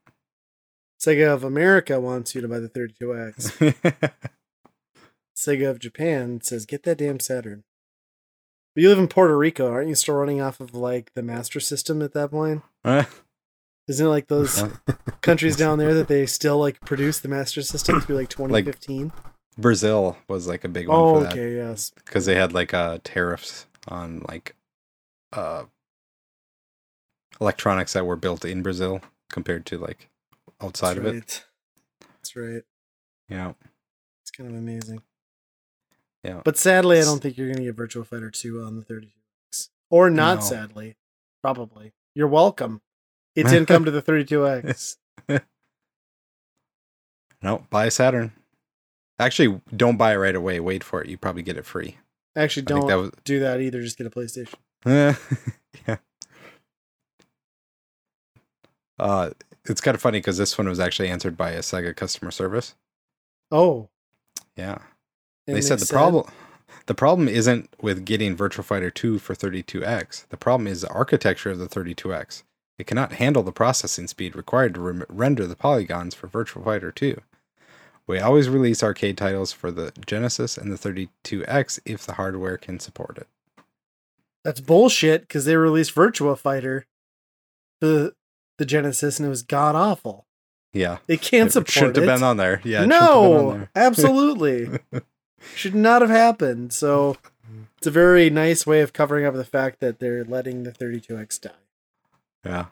Sega of America wants you to buy the 32X. Sega of Japan says, get that damn Saturn. But you live in Puerto Rico, aren't you still running off of like the Master System at that point? Isn't it like those countries down there that they still like produce the Master System through like 2015? Brazil was like a big one oh, for that okay, yes. because they had like uh tariffs on like uh electronics that were built in Brazil compared to like outside That's of it. That's right. Yeah. It's kind of amazing. Yeah. But sadly, I don't think you're going to get Virtual Fighter 2 on the 32X. Or not No. sadly. Probably. You're welcome. It didn't come to the 32X. No, buy a Saturn. Actually, don't buy it right away. Wait for it. You probably get it free. Actually, don't that was do that either. Just get a PlayStation. yeah. Uh, it's kind of funny because this one was actually answered by a Sega customer service. Oh. Yeah, and they said the problem. The problem isn't with getting Virtual Fighter 2 for 32X. The problem is the architecture of the 32X. It cannot handle the processing speed required to rem- render the polygons for Virtual Fighter 2. We always release arcade titles for the Genesis and the 32X if the hardware can support it. That's bullshit because they released Virtua Fighter for the, the Genesis and it was god awful. Yeah. They can't It support shouldn't it. have been on there. Yeah. it have been on no, there. absolutely. Should not have happened. So it's a very nice way of covering up the fact that they're letting the 32X die. Yeah.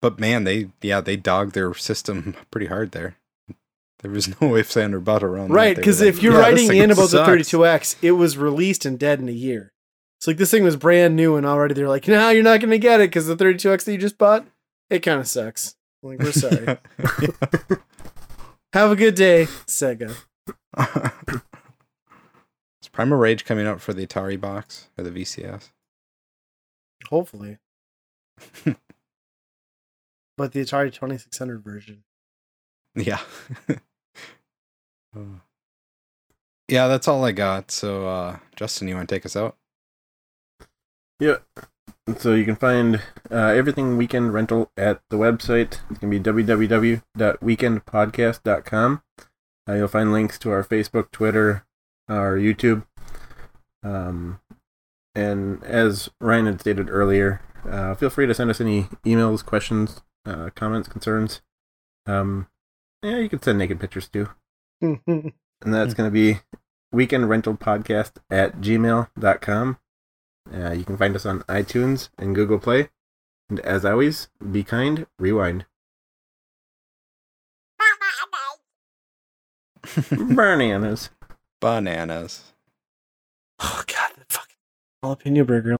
But man, they yeah, they dogged their system pretty hard there. There was no ifs and or but around that. Right, because like, if you're "Yeah, writing in about sucks." the 32X, it was released and dead in a year. So like this thing was brand new and already they're like, no, you're not going to get it because the 32X that you just bought, it kind of sucks. i Like, we're sorry. Have a good day, Sega. Is Primal Rage coming out for the Atari box or the VCS? Hopefully. but the Atari 2600 version. Yeah. Uh, yeah, that's all I got. So uh Justin, you want to take us out? Yeah. So you can find uh, everything weekend rental at the website. It's going to be www.weekendpodcast.com. Uh, you'll find links to our Facebook, Twitter, our YouTube. Um, and as Ryan had stated earlier, uh, feel free to send us any emails, questions, uh, comments, concerns. Um, yeah, you can send naked pictures too. And that's going to be weekendrentalpodcast at gmail.com. Uh, you can find us on iTunes and Google Play. And as always, be kind, rewind. Bananas. Bananas. Oh, God, The fucking jalapeno burger.